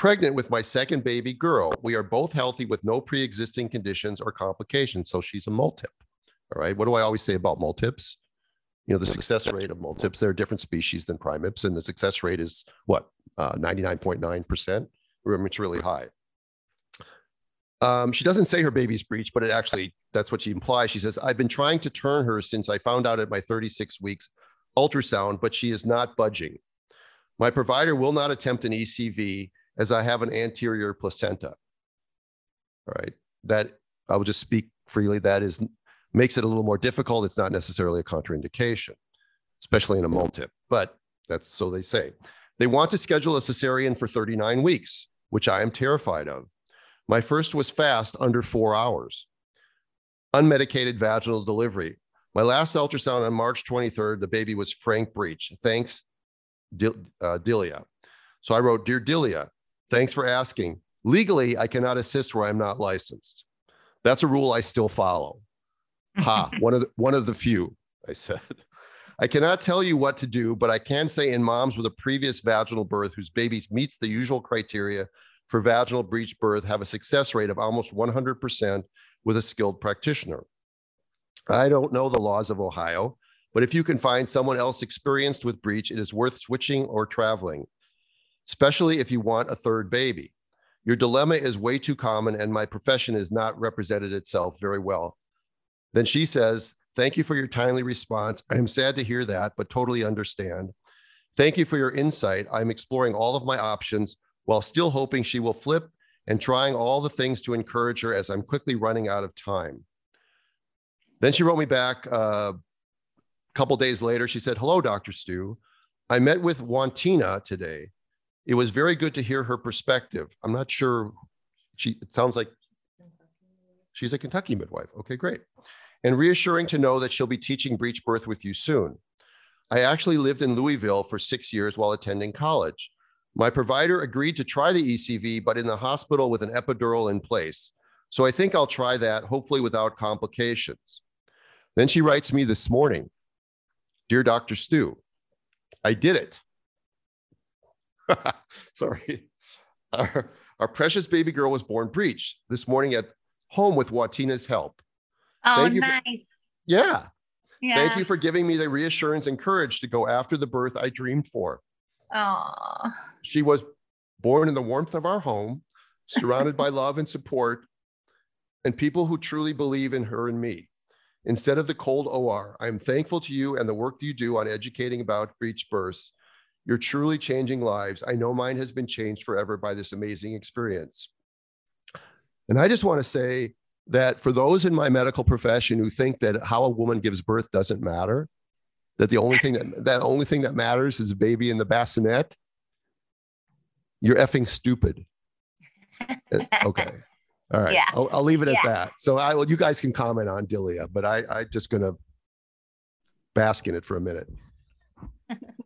pregnant with my second baby girl. We are both healthy with no pre existing conditions or complications. So she's a multip. All right. What do I always say about multips? You know, the success rate of multips, they're a different species than primips, and the success rate is what, uh, 99.9%? Remember, it's really high. Um, she doesn't say her baby's breech, but it actually, that's what she implies. She says, I've been trying to turn her since I found out at my 36 weeks ultrasound, but she is not budging. My provider will not attempt an ECV as I have an anterior placenta. All right. That I will just speak freely. That is makes it a little more difficult. It's not necessarily a contraindication, especially in a multip, but that's so they say. They want to schedule a cesarean for 39 weeks, which I am terrified of. My first was fast under four hours. Unmedicated vaginal delivery. My last ultrasound on March 23rd, the baby was frank breech. Thanks, uh, Delia. So I wrote, Dear Delia, Thanks for asking. Legally, I cannot assist where I'm not licensed. That's a rule I still follow. Ha, one of the, one of the few, I said. I cannot tell you what to do, but I can say in moms with a previous vaginal birth whose baby meets the usual criteria for vaginal breech birth have a success rate of almost 100% with a skilled practitioner. I don't know the laws of Ohio, but if you can find someone else experienced with breech, it is worth switching or traveling especially if you want a third baby. Your dilemma is way too common, and my profession has not represented itself very well. Then she says, Thank you for your timely response. I am sad to hear that, but totally understand. Thank you for your insight. I'm exploring all of my options while still hoping she will flip and trying all the things to encourage her as I'm quickly running out of time. Then she wrote me back uh, a couple days later. She said, Hello, Dr. Stu. I met with Wantina today. It was very good to hear her perspective. I'm not sure. She it sounds like she's a Kentucky midwife. Okay, great. And reassuring to know that she'll be teaching breech birth with you soon. I actually lived in Louisville for six years while attending college. My provider agreed to try the ECV, but in the hospital with an epidural in place. So I think I'll try that, hopefully without complications. Then she writes me this morning Dear Dr. Stu, I did it. Sorry. Our, our precious baby girl was born breech this morning at home with Watina's help. Oh, nice. For, yeah. yeah. Thank you for giving me the reassurance and courage to go after the birth I dreamed for. Oh. She was born in the warmth of our home, surrounded by love and support, and people who truly believe in her and me. Instead of the cold OR, I am thankful to you and the work you do on educating about breech births you're truly changing lives. I know mine has been changed forever by this amazing experience. And I just want to say that for those in my medical profession who think that how a woman gives birth doesn't matter, that the only thing that that only thing that matters is a baby in the bassinet, you're effing stupid. Uh, okay. All right. Yeah. I'll, I'll leave it yeah. at that. So I will, you guys can comment on Delia, but I I just gonna bask in it for a minute.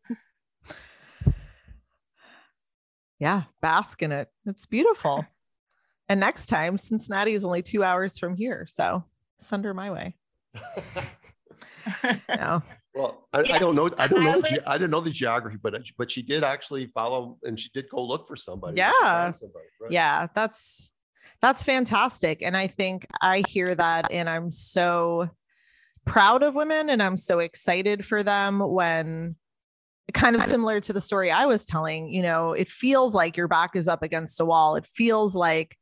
yeah, bask in it. It's beautiful. and next time, Cincinnati is only two hours from here. So send her my way. no. Well, I, yeah. I, don't know. I don't know. The, I didn't know the geography, but but she did actually follow, and she did go look for somebody. Yeah, somebody, right? yeah. That's that's fantastic, and I think I hear that, and I'm so proud of women, and I'm so excited for them when kind of similar to the story I was telling, you know, it feels like your back is up against a wall. It feels like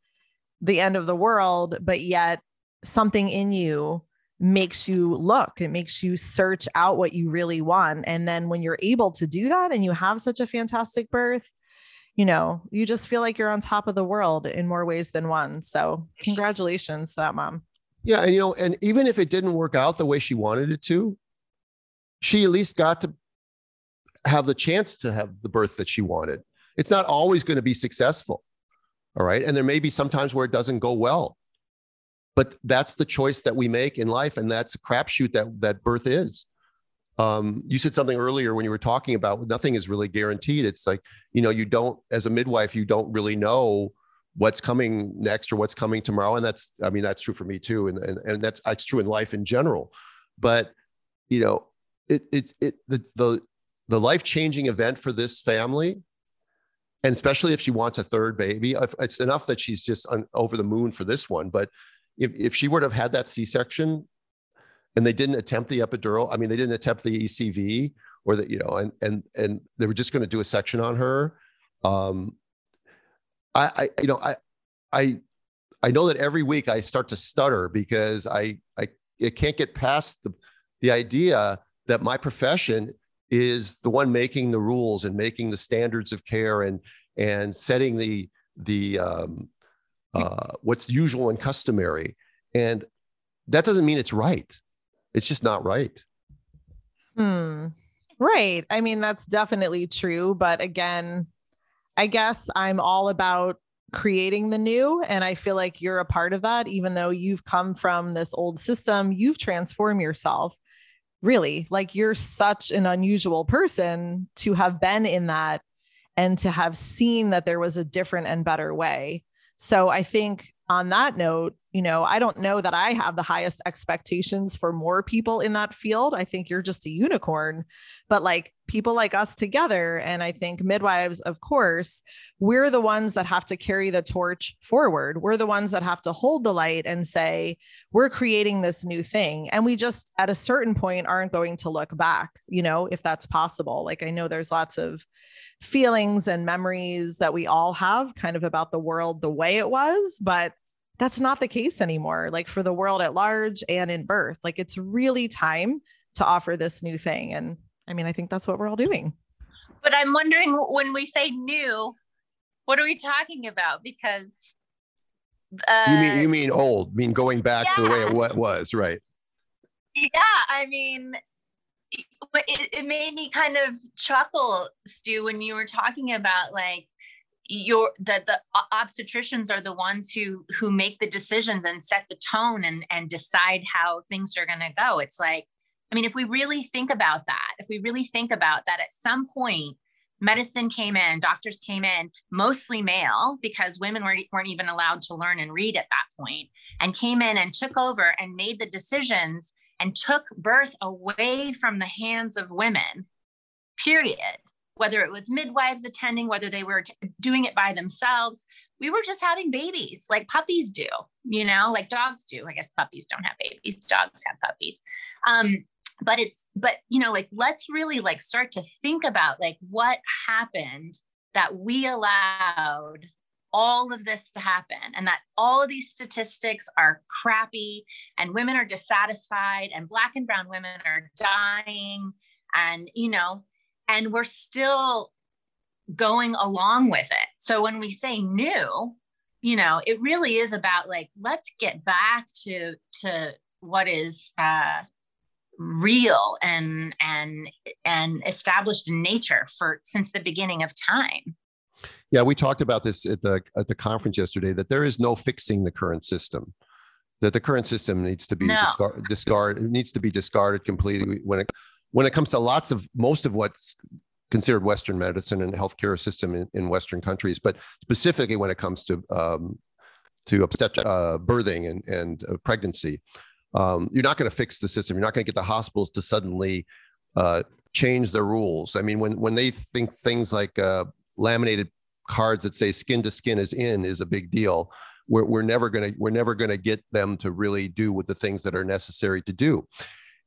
the end of the world, but yet something in you makes you look, it makes you search out what you really want. And then when you're able to do that and you have such a fantastic birth, you know, you just feel like you're on top of the world in more ways than one. So, congratulations to that mom. Yeah. And, you know, and even if it didn't work out the way she wanted it to, she at least got to have the chance to have the birth that she wanted. It's not always going to be successful. All right. And there may be sometimes where it doesn't go well but that's the choice that we make in life and that's a crapshoot that that birth is um, you said something earlier when you were talking about nothing is really guaranteed it's like you know you don't as a midwife you don't really know what's coming next or what's coming tomorrow and that's i mean that's true for me too and and, and that's that's true in life in general but you know it it, it the the the life changing event for this family and especially if she wants a third baby it's enough that she's just on, over the moon for this one but if, if she would have had that C-section and they didn't attempt the epidural, I mean, they didn't attempt the ECV or that, you know, and, and, and they were just going to do a section on her. Um, I, I, you know, I, I, I know that every week I start to stutter because I, I, it can't get past the, the idea that my profession is the one making the rules and making the standards of care and, and setting the, the, um, uh, what's usual and customary. And that doesn't mean it's right. It's just not right. Hmm. Right. I mean, that's definitely true. But again, I guess I'm all about creating the new. And I feel like you're a part of that, even though you've come from this old system, you've transformed yourself. Really, like you're such an unusual person to have been in that and to have seen that there was a different and better way. So I think on that note, you know, I don't know that I have the highest expectations for more people in that field. I think you're just a unicorn, but like people like us together, and I think midwives, of course, we're the ones that have to carry the torch forward. We're the ones that have to hold the light and say, we're creating this new thing. And we just, at a certain point, aren't going to look back, you know, if that's possible. Like I know there's lots of feelings and memories that we all have kind of about the world the way it was, but that's not the case anymore. Like for the world at large and in birth, like it's really time to offer this new thing. And I mean, I think that's what we're all doing. But I'm wondering when we say new, what are we talking about? Because uh, you mean you mean old, mean going back yeah. to the way it was, right? Yeah, I mean, it, it made me kind of chuckle, Stu, when you were talking about like your that the obstetricians are the ones who who make the decisions and set the tone and and decide how things are going to go. It's like, I mean, if we really think about that, if we really think about that, at some point medicine came in, doctors came in, mostly male, because women weren't, weren't even allowed to learn and read at that point, and came in and took over and made the decisions and took birth away from the hands of women, period. Whether it was midwives attending, whether they were t- doing it by themselves, we were just having babies like puppies do, you know, like dogs do. I guess puppies don't have babies, dogs have puppies. Um, but it's, but, you know, like let's really like start to think about like what happened that we allowed all of this to happen and that all of these statistics are crappy and women are dissatisfied and black and brown women are dying and you know and we're still going along with it. So when we say new you know it really is about like let's get back to to what is uh real and and and established in nature for since the beginning of time yeah, we talked about this at the at the conference yesterday that there is no fixing the current system. That the current system needs to be no. discard, discard needs to be discarded completely when it when it comes to lots of most of what's considered Western medicine and healthcare system in, in Western countries, but specifically when it comes to um, to obstet- uh, birthing and, and uh, pregnancy, um, you're not going to fix the system. You're not going to get the hospitals to suddenly uh, change their rules. I mean, when when they think things like uh, laminated cards that say skin to skin is in is a big deal. We're, we're never going to we're never going to get them to really do with the things that are necessary to do.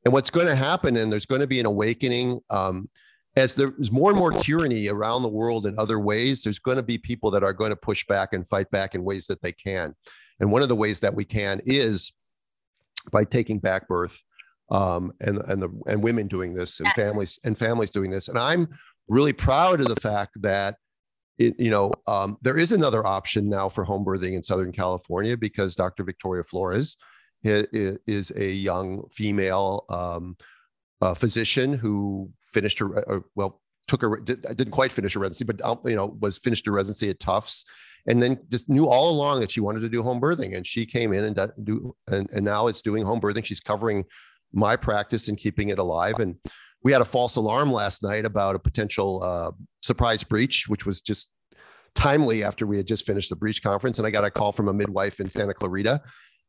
And what's going to happen, and there's going to be an awakening um, as there's more and more tyranny around the world in other ways. There's going to be people that are going to push back and fight back in ways that they can. And one of the ways that we can is by taking back birth um, and and the and women doing this and families and families doing this. And I'm really proud of the fact that it, you know um, there is another option now for home birthing in Southern California because Dr. Victoria Flores is a young female um, uh, physician who finished her uh, well took her didn't quite finish her residency but um, you know was finished her residency at Tufts and then just knew all along that she wanted to do home birthing and she came in and do and, and now it's doing home birthing she's covering my practice and keeping it alive. And we had a false alarm last night about a potential uh, surprise breech, which was just timely after we had just finished the breech conference. And I got a call from a midwife in Santa Clarita.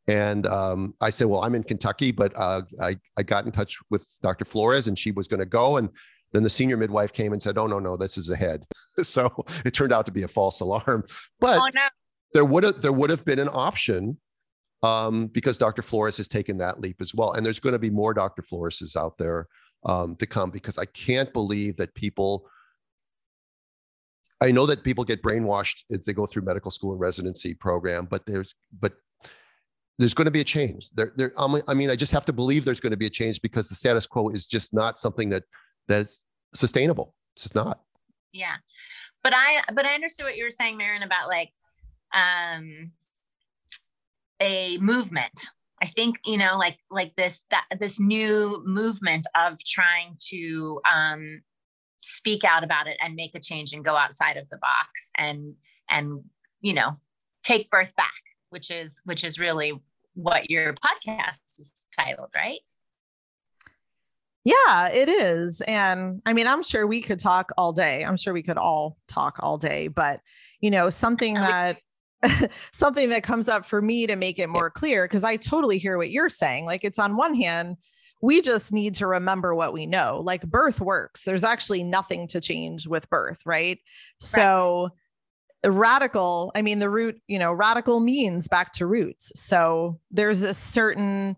And um, I said, Well, I'm in Kentucky, but uh, I, I got in touch with Dr. Flores and she was going to go. And then the senior midwife came and said, Oh, no, no, this is ahead. so it turned out to be a false alarm. But oh, no. there would have there would have been an option um, because Dr. Flores has taken that leap as well. And there's going to be more Dr. Flores's out there um, to come because I can't believe that people. I know that people get brainwashed as they go through medical school and residency program, but there's but there's going to be a change. There, there. I mean, I just have to believe there's going to be a change because the status quo is just not something that that's sustainable. It's just not. Yeah, but I but I understood what you were saying, Maryn, about like um a movement i think you know like like this that this new movement of trying to um speak out about it and make a change and go outside of the box and and you know take birth back which is which is really what your podcast is titled right yeah, it is. And I mean, I'm sure we could talk all day. I'm sure we could all talk all day, but you know, something that something that comes up for me to make it more clear because I totally hear what you're saying. Like it's on one hand, we just need to remember what we know. Like birth works. There's actually nothing to change with birth, right? right. So radical, I mean the root, you know, radical means back to roots. So there's a certain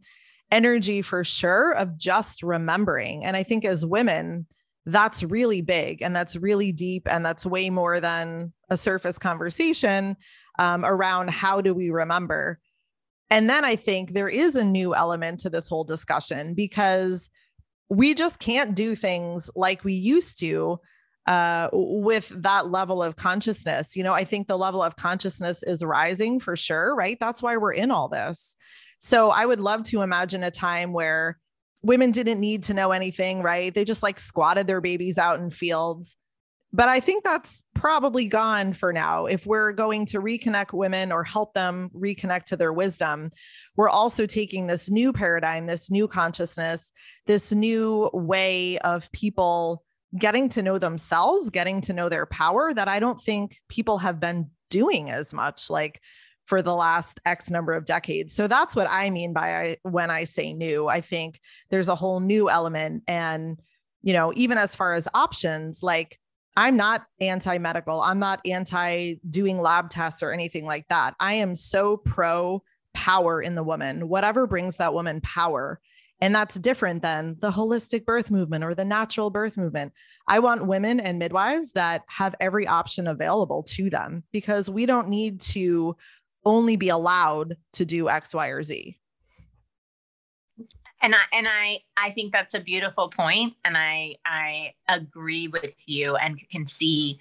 energy for sure of just remembering. And I think as women, that's really big and that's really deep and that's way more than a surface conversation um, around how do we remember. And then I think there is a new element to this whole discussion because we just can't do things like we used to uh, with that level of consciousness. You know, I think the level of consciousness is rising for sure, right? That's why we're in all this. So I would love to imagine a time where women didn't need to know anything, right? They just like squatted their babies out in fields but I think that's probably gone for now. If we're going to reconnect women or help them reconnect to their wisdom, we're also taking this new paradigm, this new consciousness, this new way of people getting to know themselves, getting to know their power that I don't think people have been doing as much like for the last X number of decades. So that's what I mean by when I say new. I think there's a whole new element. And, you know, even as far as options, like, I'm not anti medical. I'm not anti doing lab tests or anything like that. I am so pro power in the woman, whatever brings that woman power. And that's different than the holistic birth movement or the natural birth movement. I want women and midwives that have every option available to them because we don't need to only be allowed to do X, Y, or Z. And i and i i think that's a beautiful point and i i agree with you and can see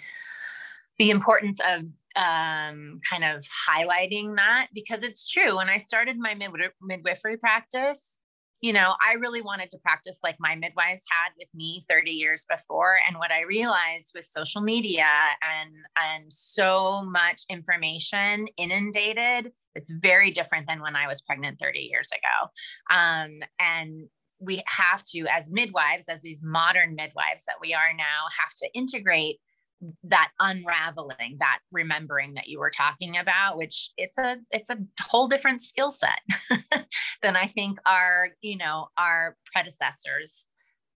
the importance of um, kind of highlighting that because it's true. When i started my midwifery practice you know, I really wanted to practice like my midwives had with me 30 years before. And what I realized with social media and and so much information inundated, it's very different than when I was pregnant 30 years ago. Um, and we have to, as midwives, as these modern midwives that we are now, have to integrate that unraveling that remembering that you were talking about which it's a it's a whole different skill set than i think our you know our predecessors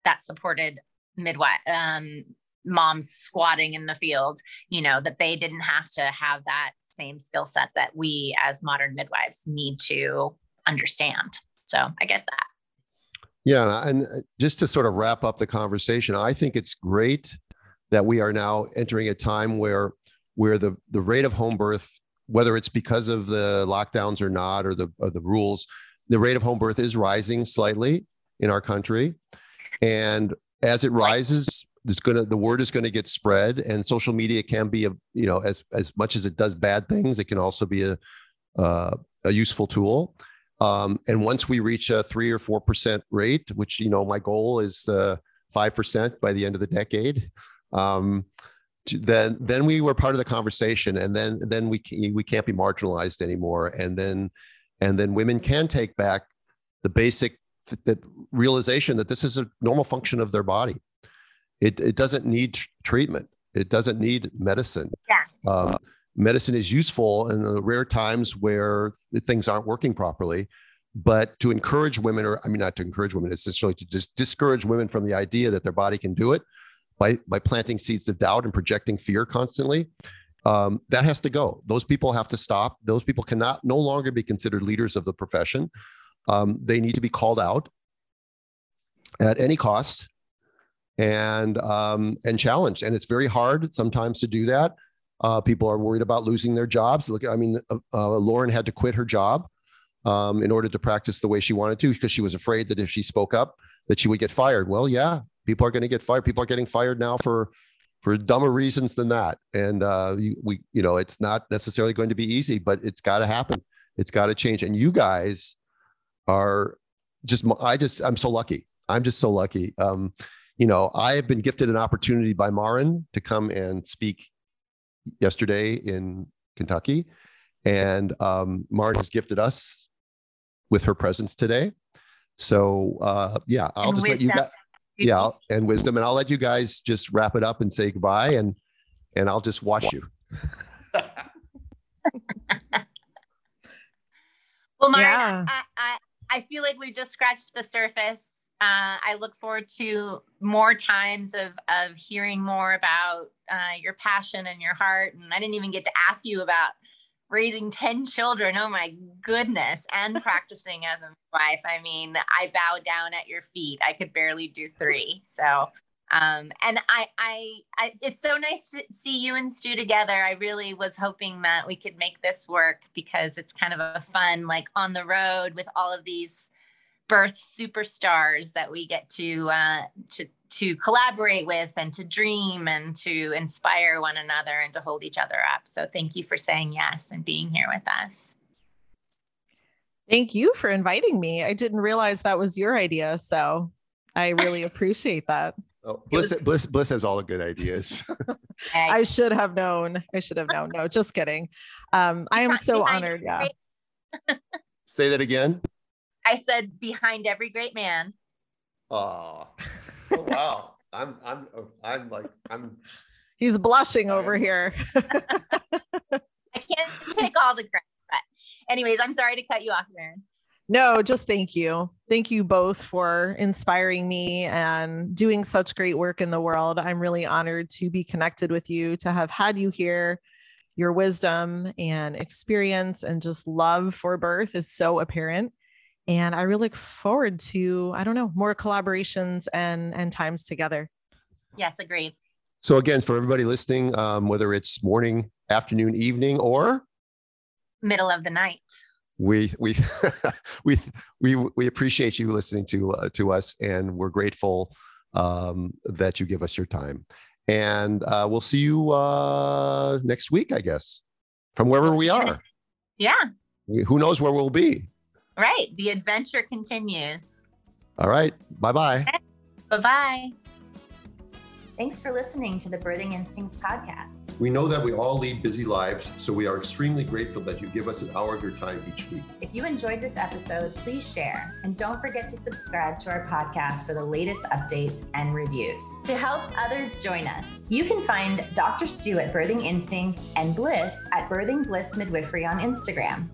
that supported midwife um, moms squatting in the field you know that they didn't have to have that same skill set that we as modern midwives need to understand. So i get that. Yeah and uh, just to sort of wrap up the conversation i think it's great that we are now entering a time where where the the rate of home birth whether it's because of the lockdowns or not, or the or the rules, the rate of home birth is rising slightly in our country, and as it rises, it's gonna the word is gonna get spread, and social media can be a you know as as much as it does bad things, it can also be a uh, a useful tool. Um, and once we reach a three or four percent rate, which you know my goal is uh, five percent by the end of the decade, um, then then we were part of the conversation, and then then we we can't be marginalized anymore, and then and then women can take back the basic that realization that this is a normal function of their body. It it doesn't need treatment. It doesn't need medicine. Yeah. Uh, medicine is useful in the rare times where things aren't working properly but to encourage women or i mean not to encourage women essentially to just discourage women from the idea that their body can do it by by planting seeds of doubt and projecting fear constantly um, that has to go. Those people have to stop. Those people cannot no longer be considered leaders of the profession. Um, they need to be called out at any cost and um, and challenged. And it's very hard sometimes to do that. Uh, people are worried about losing their jobs. Look, I mean, uh, uh, Lauren had to quit her job um, in order to practice the way she wanted to because she was afraid that if she spoke up, that she would get fired. Well, yeah, people are going to get fired. People are getting fired now for for dumber reasons than that. And uh, we, you know, it's not necessarily going to be easy, but it's got to happen. It's got to change. And you guys are just, I just, I'm so lucky. I'm just so lucky. Um, you know, I have been gifted an opportunity by Maryn to come and speak yesterday in Kentucky. And um, Maryn has gifted us with her presence today. So uh, yeah, I'll And just let you guys, yeah, I'll- and wisdom, and I'll let you guys just wrap it up and say goodbye, and and I'll just watch you. Well, Maryn, Yeah. I, I, I feel like we just scratched the surface. Uh, I look forward to more times of of hearing more about uh, your passion and your heart. And I didn't even get to ask you about raising 10 children. Oh my goodness. And practicing as a wife. I mean, I bow down at your feet. I could barely do three. So um and I, I i it's so nice to see you and stu together i really was hoping that we could make this work because it's kind of a fun like on the road with all of these birth superstars that we get to uh to to collaborate with and to dream and to inspire one another and to hold each other up so thank you for saying yes and being here with us Thank you for inviting me. I didn't realize that was your idea. So I really appreciate that. Oh, Blyss, Blyss, Blyss has all the good ideas. I, I should have known. I should have known. No, just kidding. Um, I am so honored. Yeah. Say that again. I said behind every great man Oh, oh wow. I'm I'm I'm like I'm He's blushing over Sorry. here. I can't take all the credit. But anyways, I'm sorry to cut you off, Maryn. No, just thank you. Thank you both for inspiring me and doing such great work in the world. I'm really honored to be connected with you, to have had you here. Your wisdom and experience and just love for birth is so apparent. And I really look forward to, I don't know, more collaborations and and times together. Yes, agreed. so again for everybody listening, um, whether it's morning, afternoon, evening, or Middle of the night. we we we we we appreciate you listening to uh, to us, and we're grateful um, that you give us your time. And uh, we'll see you uh, next week, I guess, from wherever We'll we see you are. Yeah, Who knows where we'll be? Right. The adventure continues. All right. Bye bye. Bye bye. Thanks for listening to the Birthing Instincts podcast. We know that we all lead busy lives, so we are extremely grateful that you give us an hour of your time each week. If you enjoyed this episode, please share and don't forget to subscribe to our podcast for the latest updates and reviews. To help others join us, you can find Dr. Stu at Birthing Instincts and Blyss at Birthing Blyss Midwifery on Instagram.